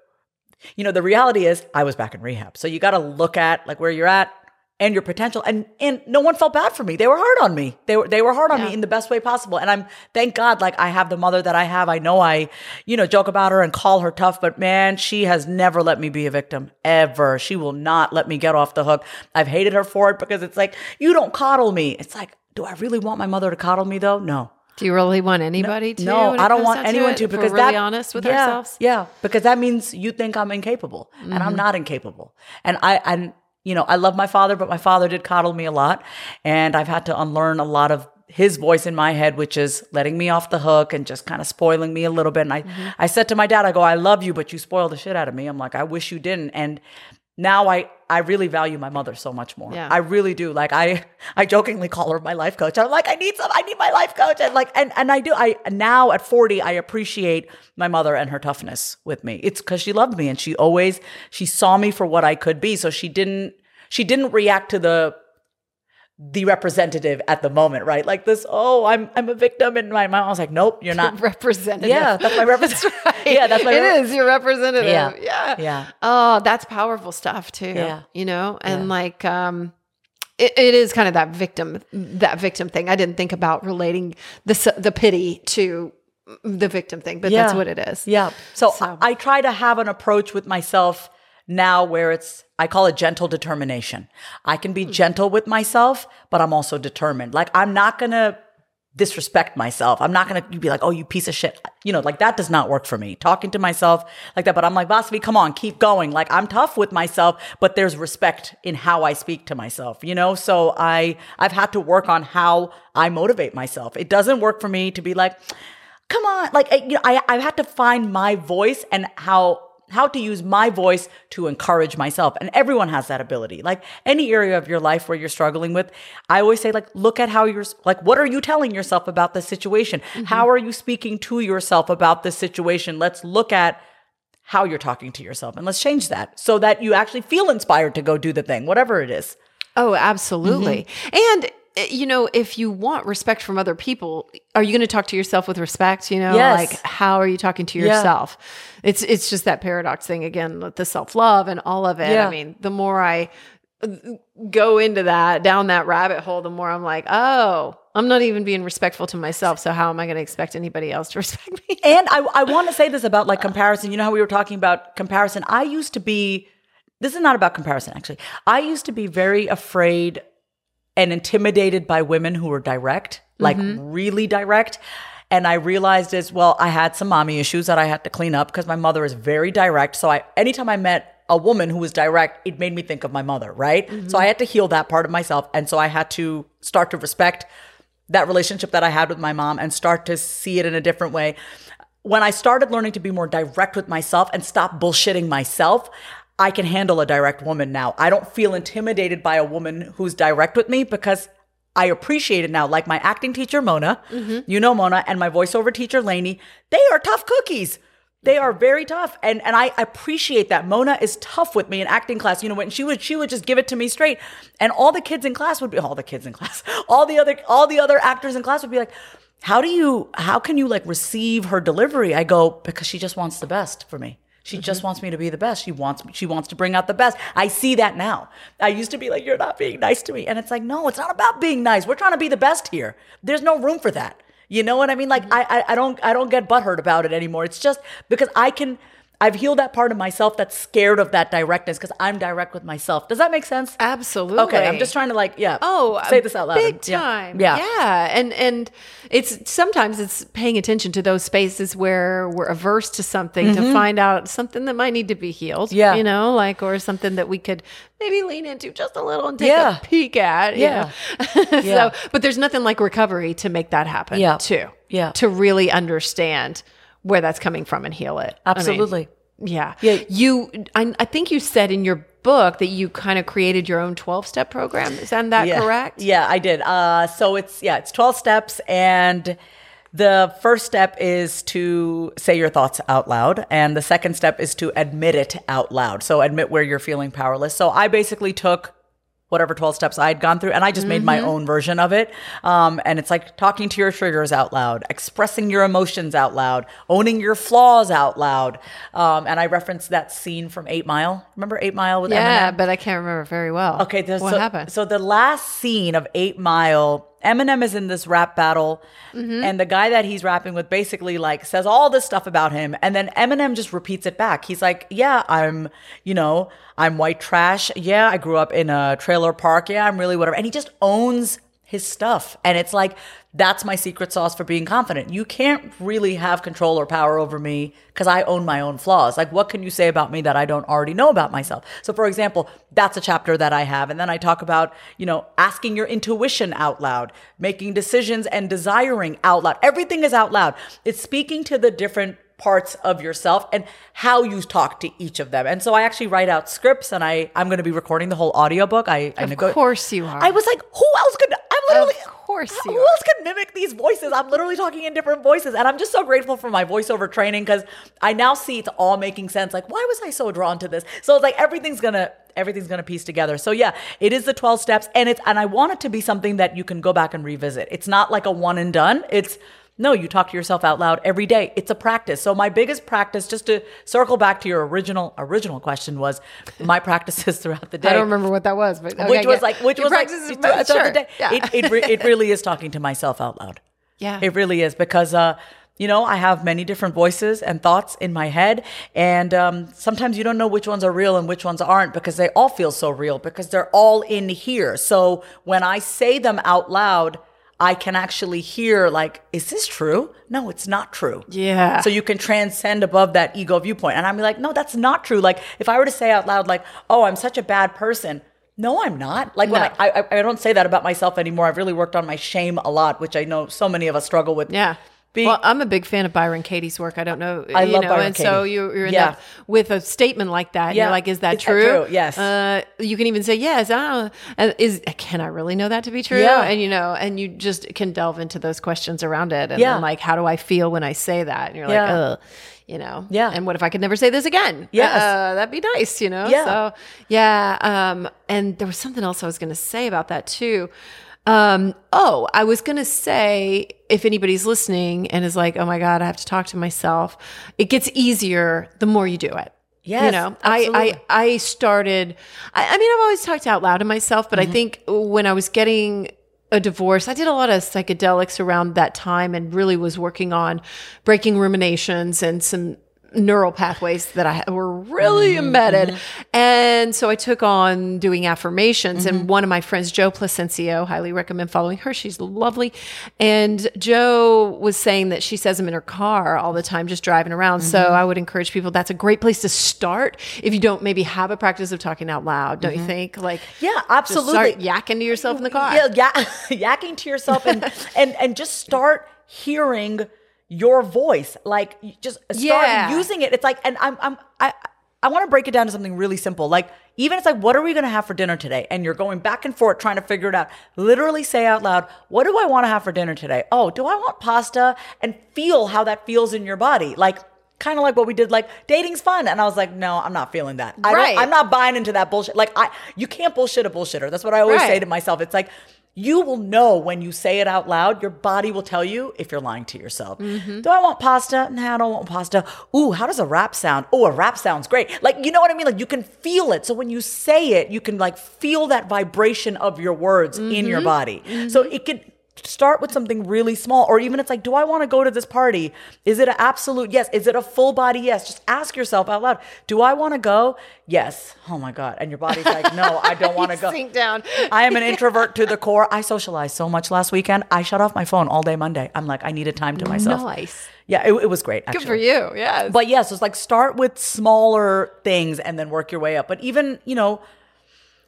you know, the reality is I was back in rehab. So you got to look at like where you're at and your potential and and no one felt bad for me. They were hard on me. They were they were hard on Yeah. me in the best way possible. And I'm thank God like I have the mother that I have. I know I, you know, joke about her and call her tough, but man, she has never let me be a victim ever. She will not let me get off the hook. I've hated her for it because it's like, you don't coddle me. It's like, do I really want my mother to coddle me though? No. Do you really want anybody to? No, I don't want anyone to if we're because really honest with yeah, ourselves. Yeah, because that means you think I'm incapable, and Mm-hmm. I'm not incapable. And I and you know I love my father, but my father did coddle me a lot, and I've had to unlearn a lot of his voice in my head, which is letting me off the hook and just kind of spoiling me a little bit. And I Mm-hmm. I said to my dad, I go, I love you, but you spoil the shit out of me. I'm like, I wish you didn't, and now I I really value my mother so much more. Yeah. I really do. Like I I jokingly call her my life coach. I'm like I need some I need my life coach and like and and I do I now at 40 I appreciate my mother and her toughness with me. It's cuz she loved me and she always she saw me for what I could be. So she didn't she didn't react to the the representative at the moment, right? Like this, oh, I'm I'm a victim and my mom was like, "Nope, you're not." representative. Yeah, that's my representative. right. Yeah, that's my It rep- is your representative. Yeah. Yeah. Yeah. Oh, that's powerful stuff too. Yeah. You know, and Yeah. like um it, it is kind of that victim that victim thing. I didn't think about relating the the pity to the victim thing, but that's what it is. Yeah. So, So- I, I try to have an approach with myself now where it's I call it gentle determination. I can Hmm. be gentle with myself, but I'm also determined. Like I'm not going to disrespect myself. I'm not going to be like, "Oh, you piece of shit." You know, like that does not work for me. Talking to myself like that, but I'm like, "Vasavi, come on, keep going." Like I'm tough with myself, but there's respect in how I speak to myself, you know? So I I've had to work on how I motivate myself. It doesn't work for me to be like, "Come on." Like I, you know, I I've had to find my voice and how how to use my voice to encourage myself. And everyone has that ability. Like any area of your life where you're struggling with, I always say, like, look at how you're, like, what are you telling yourself about the situation? How are you speaking to yourself about this situation? Let's look at how you're talking to yourself and let's change that so that you actually feel inspired to go do the thing, whatever it is. Oh, absolutely. And uh, you know, if you want respect from other people, are you going to talk to yourself with respect? You know, Yes. like how are you talking to Yeah. yourself? It's it's just that paradox thing again, with the self love and all of it. Yeah. I mean, the more I uh, go into that down that rabbit hole, the more I'm like, oh, I'm not even being respectful to myself. So how am I going to expect anybody else to respect me? And I, I want to say this about like comparison. You know how we were talking about comparison? I used to be, this is not about comparison actually. I used to be very afraid and intimidated by women who were direct, like mm-hmm. really direct. And I realized as well, I had some mommy issues that I had to clean up because my mother is very direct. So I, anytime I met a woman who was direct, it made me think of my mother, right? Mm-hmm. So I had to heal that part of myself. And so I had to start to respect that relationship that I had with my mom and start to see it in a different way. When I started learning to be more direct with myself and stop bullshitting myself, I can handle a direct woman now. I don't feel intimidated by a woman who's direct with me because I appreciate it now. Like my acting teacher, Mona, mm-hmm. you know Mona, and my voiceover teacher, Lainey, they are tough cookies. They are very tough. And and I appreciate that. Mona is tough with me in acting class. You know, when she would she would just give it to me straight. And all the kids in class would be all the kids in class, all the other all the other actors in class would be like, How do you how can you like receive her delivery? I go, because she just wants the best for me. She just mm-hmm. wants me to be the best. She wants she wants to bring out the best. I see that now. I used to be like, "You're not being nice to me," and it's like, no, it's not about being nice. We're trying to be the best here. There's no room for that. You know what I mean? Like, mm-hmm. I, I I don't I don't get butthurt about it anymore. It's just because I can. I've healed that part of myself that's scared of that directness because I'm direct with myself. Does that make sense? Absolutely. Okay, I'm just trying to like, yeah. Oh, say this out loud. Big time. Yeah. Yeah. And and it's sometimes it's paying attention to those spaces where we're averse to something to find out something that might need to be healed. Mm-hmm. Yeah. You know, like or something that we could maybe lean into just a little and take Yeah. a peek at. Yeah. Yeah. so but there's nothing like recovery to make that happen Yeah. too. Yeah. To really understand where that's coming from and heal it. I mean, Absolutely. yeah. Yeah. You, I, I think you said in your book that you kind of created your own 12 step program. Is that, that yeah. correct? Yeah, I did. Uh, so it's yeah, it's twelve steps, and the first step is to say your thoughts out loud, and the second step is to admit it out loud. So admit where you're feeling powerless. So I basically took whatever 12 steps I had gone through and I just made my own version of it. Um, and it's like talking to your triggers out loud, expressing your emotions out loud, owning your flaws out loud. Um, and I referenced that scene from Eight Mile. Remember Eight Mile with Yeah, Eminem? but I can't remember very well. Okay, there's- what so, happened? So the last scene of Eight Mile, Eminem is in this rap battle, Mm-hmm. and the guy that he's rapping with basically like says all this stuff about him, and then Eminem just repeats it back. He's like, "Yeah, I'm, you know, I'm white trash. Yeah, I grew up in a trailer park. Yeah, I'm really whatever," and he just owns his stuff, and it's like that's my secret sauce for being confident. You can't really have control or power over me because I own my own flaws. Like, what can you say about me that I don't already know about myself? So, for example, that's a chapter that I have. And then I talk about, you know, asking your intuition out loud, making decisions and desiring out loud. Everything is out loud. It's speaking to the different parts of yourself and how you talk to each of them. And so I actually write out scripts and I, I'm going to be recording the whole audiobook. I, I of nego- course you are. I was like, who else could, I'm literally, Of course you who else could mimic these voices? I'm literally talking in different voices. And I'm just so grateful for my voiceover training because I now see it's all making sense. Like, why was I so drawn to this? So it's like everything's gonna everything's gonna piece together. So yeah, it is the 12 steps and it's and I want it to be something that you can go back and revisit. It's not like a one and done. It's no, you talk to yourself out loud every day. It's a practice. So my biggest practice, just to circle back to your original original question, was my practices throughout the day I don't remember what that was, but okay, which was yeah. like which Your was like throughout sure. the day. Yeah. It it, re- it really is talking to myself out loud. Yeah. It really is because uh You know, I have many different voices and thoughts in my head. And um, sometimes you don't know which ones are real and which ones aren't because they all feel so real because they're all in here. So when I say them out loud, I can actually hear, like, is this true? No, it's not true. Yeah. So you can transcend above that ego viewpoint. And I'm like, no, that's not true. Like, if I were to say out loud, like, oh, I'm such a bad person. No, I'm not. Like when I, I I don't say that about myself anymore. I've really worked on my shame a lot, which I know so many of us struggle with. Yeah. Being- well, I'm a big fan of Byron Katie's work. I don't know, I you love know, Byron and so Katie. you're, you're in Yeah. that, with a statement like that. Yeah. You're like, is that Is that true? true? Yes. Uh, you can even say yes. I don't know. Is can I really know that to be true? Yeah. And you know, and you just can delve into those questions around it. And Yeah. then like, how do I feel when I say that? And you're like, ugh. You know, Yeah. And what if I could never say this again? Yes. uh, that'd be nice. You know, Yeah. So yeah. Um, and there was something else I was going to say about that too. Um, oh, I was going to say if anybody's listening and is like, oh my God, I have to talk to myself, it gets easier the more you do it. you know, I, absolutely. I, I started, I, I mean, I've always talked out loud to myself, but I think when I was getting a divorce, I did a lot of psychedelics around that time and really was working on breaking ruminations and some neural pathways that I were really mm-hmm, embedded. Mm-hmm. And so I took on doing affirmations. And mm-hmm. one of my friends, Joe Placencio, highly recommend following her. She's lovely. And Joe was saying that she says them in her car all the time, just driving around. So I would encourage people that's a great place to start if you don't maybe have a practice of talking out loud, don't you think? Like, Yeah, absolutely. start yakking to yourself in the car. Yeah, yeah, yakking to yourself and and and just start hearing your voice. Like just start Yeah. using it. It's like, and I'm I'm I I want to break it down to something really simple. Like even it's like, what are we gonna have for dinner today? And you're going back and forth trying to figure it out. Literally say out loud, what do I want to have for dinner today? Oh, do I want pasta? And feel how that feels in your body. Like kind of like what we did like dating's fun and i was like no i'm not feeling that I Right. i'm not buying into that bullshit like i you can't bullshit a bullshitter that's what i always say to myself it's like you will know when you say it out loud. Your body will tell you if you're lying to yourself. Mm-hmm. do i want pasta? Nah i don't want pasta. Ooh how does a rap sound? Oh a rap sounds great. Like you know what i mean? Like you can feel it. So when you say it you can like feel that vibration of your words in Mm-hmm. your body. So it could start with something really small or even it's like do i want to go to this party is it an absolute yes is it a full body yes just ask yourself out loud do i want to go yes oh my god and your body's like no i don't want to go Sink down. I am an introvert to the core. I socialized so much last weekend. I shut off my phone all day Monday. I'm like, I needed time to myself. Nice. Yeah, it, it was great. Actually. Good for you. Yeah. But yes, it's like start with smaller things and then work your way up. But even, you know,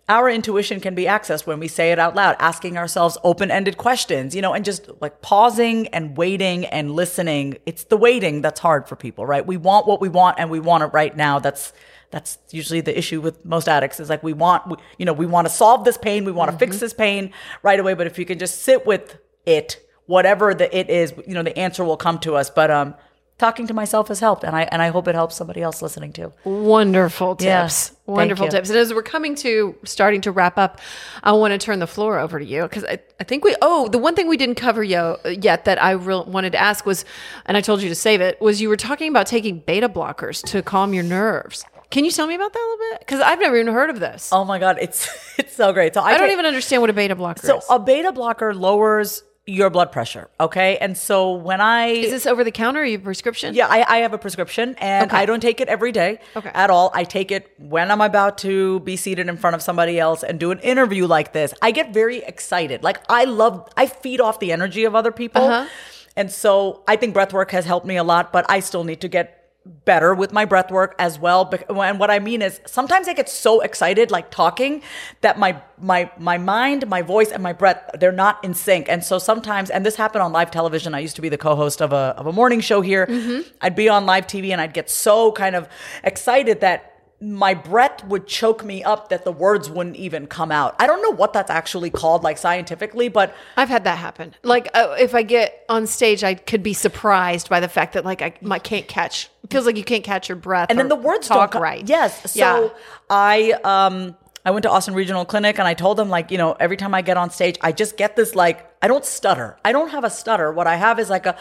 our intuition can be accessed when we say it out loud, asking ourselves open ended questions, you know, and just like pausing and waiting and listening. It's the waiting that's hard for people, right? We want what we want and we want it right now. That's that's usually the issue with most addicts is like we want we, you know we want to solve this pain we want to fix this pain right away but if you can just sit with it whatever the it is you know the answer will come to us but um talking to myself has helped and i and i hope it helps somebody else listening too Wonderful tips. Thank Wonderful tips. And as we're coming to starting to wrap up, I want to turn the floor over to you because I, I think we, oh, the one thing we didn't cover yo, yet that I real wanted to ask was, and I told you to save it, was you were talking about taking beta blockers to calm your nerves. Can you tell me about that a little bit? Because I've never even heard of this. oh my god it's it's so great so i, I don't take- even understand what a beta blocker so is. a beta blocker lowers your blood pressure okay and so when i is this over the counter or you a prescription? Yeah, I, I have a prescription and Okay. I don't take it every day Okay. at all. I take it when I'm about to be seated in front of somebody else and do an interview like this. I get very excited. Like I love, I feed off the energy of other people. Uh-huh. And so I think breath work has helped me a lot, but I still need to get better with my breath work as well and what i mean is sometimes i get so excited like talking that my my my mind my voice and my breath they're not in sync. And so sometimes and this happened on live television. I used to be the co-host of a, of a morning show here. Mm-hmm. I'd be on live tv and i'd get so kind of excited that my breath would choke me up that the words wouldn't even come out i don't know what that's actually called like scientifically but I've had that happen. Like uh, if I get on stage, I could be surprised by the fact that like I, I can't catch. It feels like you can't catch your breath. and then the words talk don't come right. Yes. So Yeah. I um I went to Austin Regional Clinic and I told them like, you know, every time I get on stage, I just get this like I don't stutter. I don't have a stutter. What I have is like a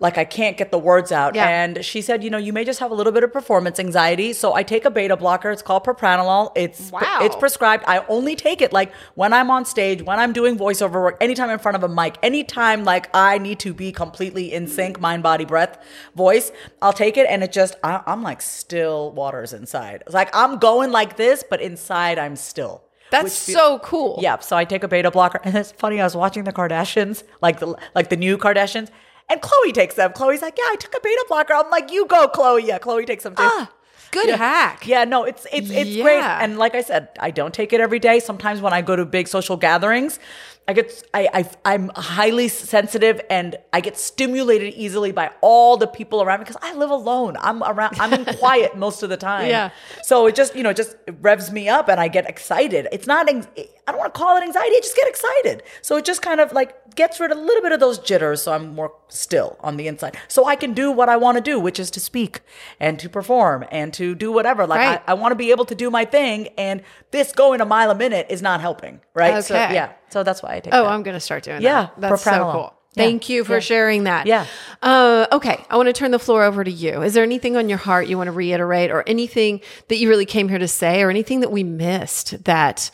like I can't get the words out. Yeah. And she said, you know, you may just have a little bit of performance anxiety. So I take a beta blocker. It's called propranolol. It's Wow. it's prescribed. I only take it like when I'm on stage, when I'm doing voiceover work, anytime in front of a mic, anytime like I need to be completely in sync, mind, body, breath, voice. I'll take it, and it just I, I'm like still waters inside. It's like I'm going like this, but inside I'm still. That's so cool. yeah, so I take a beta blocker, and it's funny. I was watching the Kardashians, like the like the new Kardashians, and Khloé takes them. Khloé's like, "Yeah, I took a beta blocker." I'm like, "You go, Khloé." Yeah, Khloé takes them too. Ah, good yeah. hack. Yeah, no, it's it's it's great. And like I said, I don't take it every day. Sometimes when I go to big social gatherings, I get I, I I'm highly sensitive and I get stimulated easily by all the people around me because I live alone. I'm around. I'm in quiet most of the time. Yeah. So it just you know just revs me up and I get excited. It's not. I don't want to call it anxiety. I just get excited. So it just kind of like gets rid of a little bit of those jitters. So I'm more still on the inside. So I can do what I want to do, which is to speak and to perform and to do whatever. Like Right. I, I want to be able to do my thing, and this going a mile a minute is not helping. Right. So Okay. yeah. So that's why I take. Oh, that. I'm going to start doing Yeah, that. That's so cool. Yeah, Thank you for yeah. sharing that. Yeah. Uh, okay. I want to turn the floor over to you. Is there anything on your heart you want to reiterate or anything that you really came here to say or anything that we missed that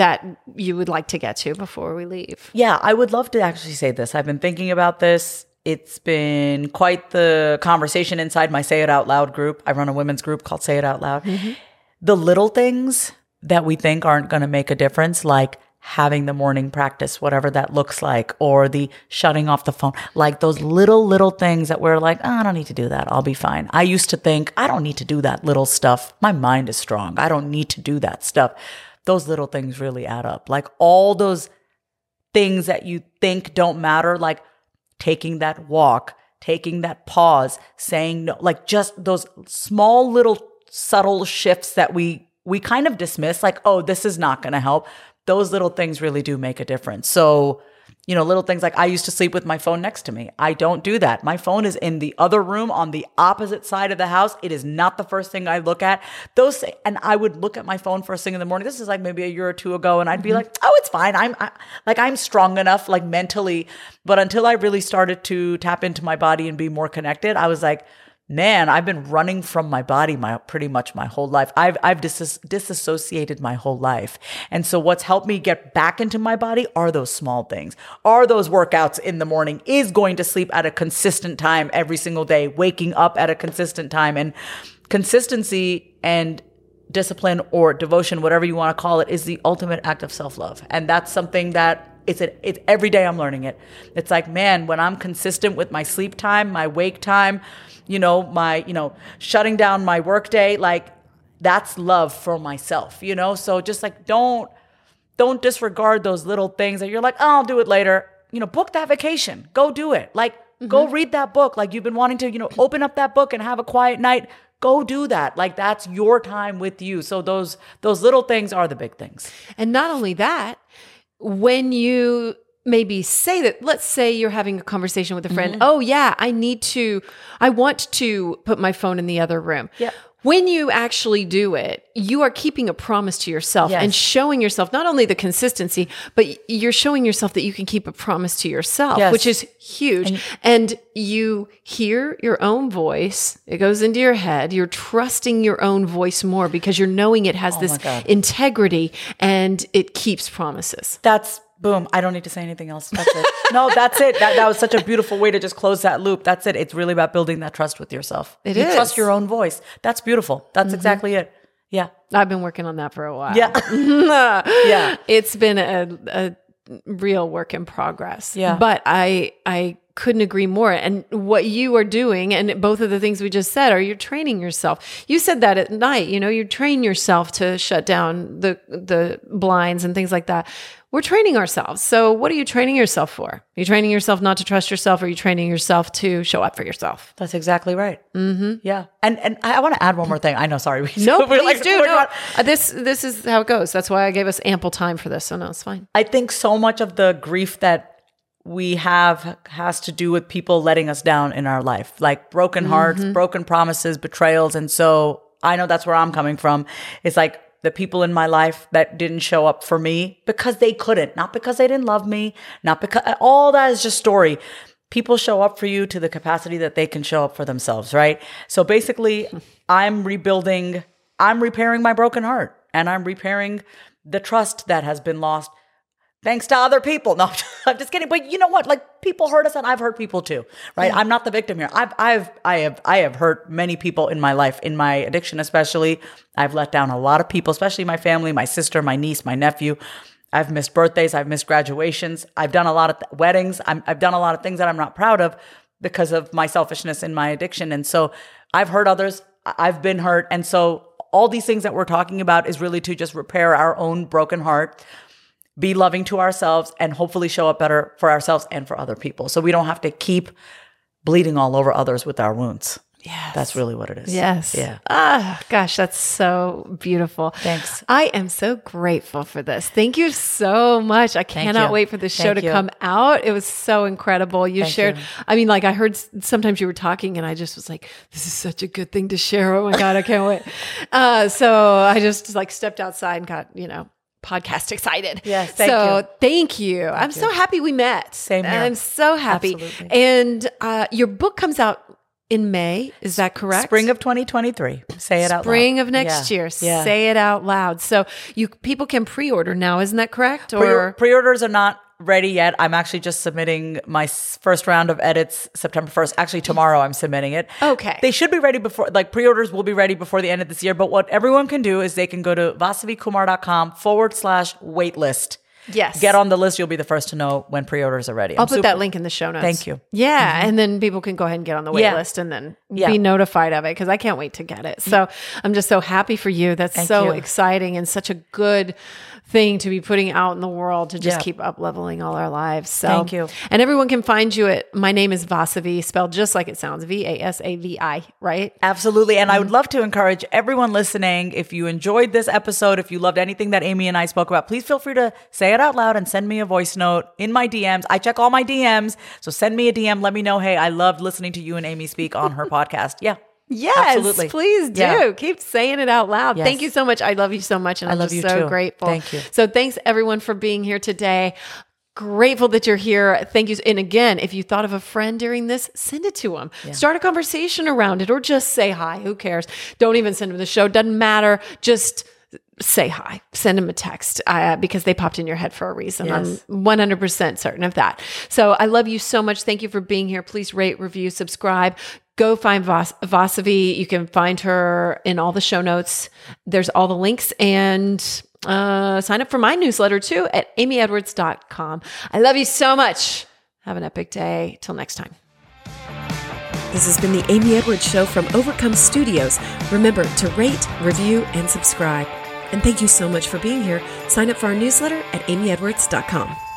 that you would like to get to before we leave? Yeah, I would love to actually say this. I've been thinking about this. It's been quite the conversation inside my Say It Out Loud group. I run a women's group called Say It Out Loud. Mm-hmm. The little things that we think aren't going to make a difference, like having the morning practice, whatever that looks like, or the shutting off the phone, like those little, little things that we're like, oh, I don't need to do that. I'll be fine. I used to think, I don't need to do that little stuff. My mind is strong. I don't need to do that stuff. Those little things really add up. Like all those things that you think don't matter, like taking that walk, taking that pause, saying no, like just those small little subtle shifts that we we kind of dismiss like, oh, this is not going to help. Those little things really do make a difference. So, you know, little things like I used to sleep with my phone next to me. I don't do that. My phone is in the other room on the opposite side of the house. It is not the first thing I look at. Those and I would look at my phone first thing in the morning. This is like maybe a year or two ago, and I'd be mm-hmm. like, "Oh, it's fine. I'm I, like I'm strong enough, like mentally." But until I really started to tap into my body and be more connected, I was like, man, I've been running from my body my pretty much my whole life. I've I've dis- disassociated my whole life. And so what's helped me get back into my body are those small things. Are those workouts in the morning is going to sleep at a consistent time every single day, waking up at a consistent time and consistency and discipline or devotion, whatever you want to call it, is the ultimate act of self-love. And that's something that it's a, it's every day I'm learning it. It's like, man, when I'm consistent with my sleep time, my wake time, you know, my, you know, shutting down my work day, like that's love for myself, you know? So just like don't don't disregard those little things that you're like, oh, I'll do it later. You know, book that vacation. Go do it. Like go mm-hmm. read that book. Like you've been wanting to, you know, open up that book and have a quiet night. Go do that. Like that's your time with you. So those those little things are the big things. And not only that, when you maybe say that, let's say you're having a conversation with a friend, Mm-hmm. oh, yeah, I need to, I want to put my phone in the other room. Yeah. When you actually do it, you are keeping a promise to yourself Yes. and showing yourself not only the consistency, but you're showing yourself that you can keep a promise to yourself, Yes. which is huge. And, you hear your own voice, it goes into your head. You're trusting your own voice more because you're knowing it has oh this Oh God. integrity and it keeps promises. That's boom. I don't need to say anything else. That's it. no, that's it. That, that was such a beautiful way to just close that loop. That's it. It's really about building that trust with yourself. It you is. trust your own voice. That's beautiful. That's mm-hmm. exactly it. Yeah. I've been working on that for a while. Yeah. yeah. It's been a, a real work in progress. Yeah. But I I couldn't agree more. And what you are doing, and both of the things we just said, are you're training yourself. You said that at night, you know, you train yourself to shut down the the blinds and things like that. We're training ourselves. So what are you training yourself for? Are you training yourself not to trust yourself? Or are you training yourself to show up for yourself? That's exactly right. Mm-hmm. Yeah. And and I, want to add one more thing. I know. Sorry. We, No, we're please like- do. No. not- Uh, This this is how it goes. That's why I gave us ample time for this. So no, it's fine. I think so much of the grief that we have has to do with people letting us down in our life, like broken hearts, mm-hmm. broken promises, betrayals. And so I know that's where I'm coming from. It's like the people in my life that didn't show up for me because they couldn't, not because they didn't love me, not because all that is just story. people show up for you to the capacity that they can show up for themselves, right? So basically, I'm rebuilding, I'm repairing my broken heart and I'm repairing the trust that has been lost thanks to other people. No, I'm just kidding. But you know what? Like people hurt us and I've hurt people too, right? I'm not the victim here. I've, I've, I have, I have hurt many people in my life, in my addiction, especially. I've let down a lot of people, especially my family, my sister, my niece, my nephew. I've missed birthdays. I've missed graduations. I've done a lot of th- weddings. i have done a lot of things that I'm not proud of because of my selfishness in my addiction. And so I've hurt others. I've been hurt. And so all these things that we're talking about is really to just repair our own broken heart be loving to ourselves and hopefully show up better for ourselves and for other people. So we don't have to keep bleeding all over others with our wounds. Yes. That's really what it is. Yes. Yeah. Ah, gosh, that's so beautiful. Thanks. I am so grateful for this. Thank you so much. I cannot you. wait for this show to you. come out. It was so incredible. You Thank shared, you. I mean, like I heard sometimes you were talking and I just was like, this is such a good thing to share. Oh my God, I can't wait. Uh, so I just like stepped outside and got, you know, podcast excited. Yes, thank so you. thank you. I'm so happy we met. Same here. I'm so happy. Absolutely. And uh, your book comes out in May. Is that correct? Spring of 2023. Say it out loud. Spring of next Yeah. year. Yeah. Say it out loud. So you people can pre-order now, isn't that correct? Pre- pre-orders are not ready yet. I'm actually just submitting my first round of edits September 1st. Actually, tomorrow I'm submitting it. Okay. They should be ready before, like pre-orders will be ready before the end of this year. But what everyone can do is they can go to vasavikumar.com forward slash waitlist. yes. Get on the list. You'll be the first to know when pre-orders are ready. I'll I'm put super- that link in the show notes. Thank you. Mm-hmm. Yeah, and then people can go ahead and get on the wait Yeah. list and then Yeah. be notified of it because I can't wait to get it. So I'm just so happy for you. That's Thank so you. exciting and such a good thing to be putting out in the world to just Yeah. keep up leveling all our lives. So Thank you. And everyone can find you at my name is Vasavi, spelled just like it sounds, V A S A V I, right? Absolutely. And I Mm-hmm. would love to encourage everyone listening if you enjoyed this episode, if you loved anything that Amy and I spoke about, please feel free to say it out loud and send me a voice note in my DMs. I check all my DMs. So send me a DM. Let me know, hey, I loved listening to you and Amy speak on her podcast. Yeah. Yes, Absolutely. please do. Yeah. Keep saying it out loud. Yes. Thank you so much. I love you so much. And I I'm love just you so too. grateful. Thank you. So thanks everyone for being here today. Grateful that you're here. Thank you. And again, if you thought of a friend during this, send it to them. Start a conversation around it or just say hi. Who cares? Don't even send them the show. Doesn't matter. Just say hi. Send them a text uh, because they popped in your head for a reason. Yes. I'm 100% certain of that. So I love you so much. Thank you for being here. Please rate, review, subscribe. Go find Vas- Vasavi. You can find her in all the show notes. There's all the links and uh, sign up for my newsletter too at amyedwards.com. I love you so much. Have an epic day. Till next time. This has been the Amy Edwards Show from Overcome Studios. Remember to rate, review, and subscribe. And thank you so much for being here. Sign up for our newsletter at amyedwards.com.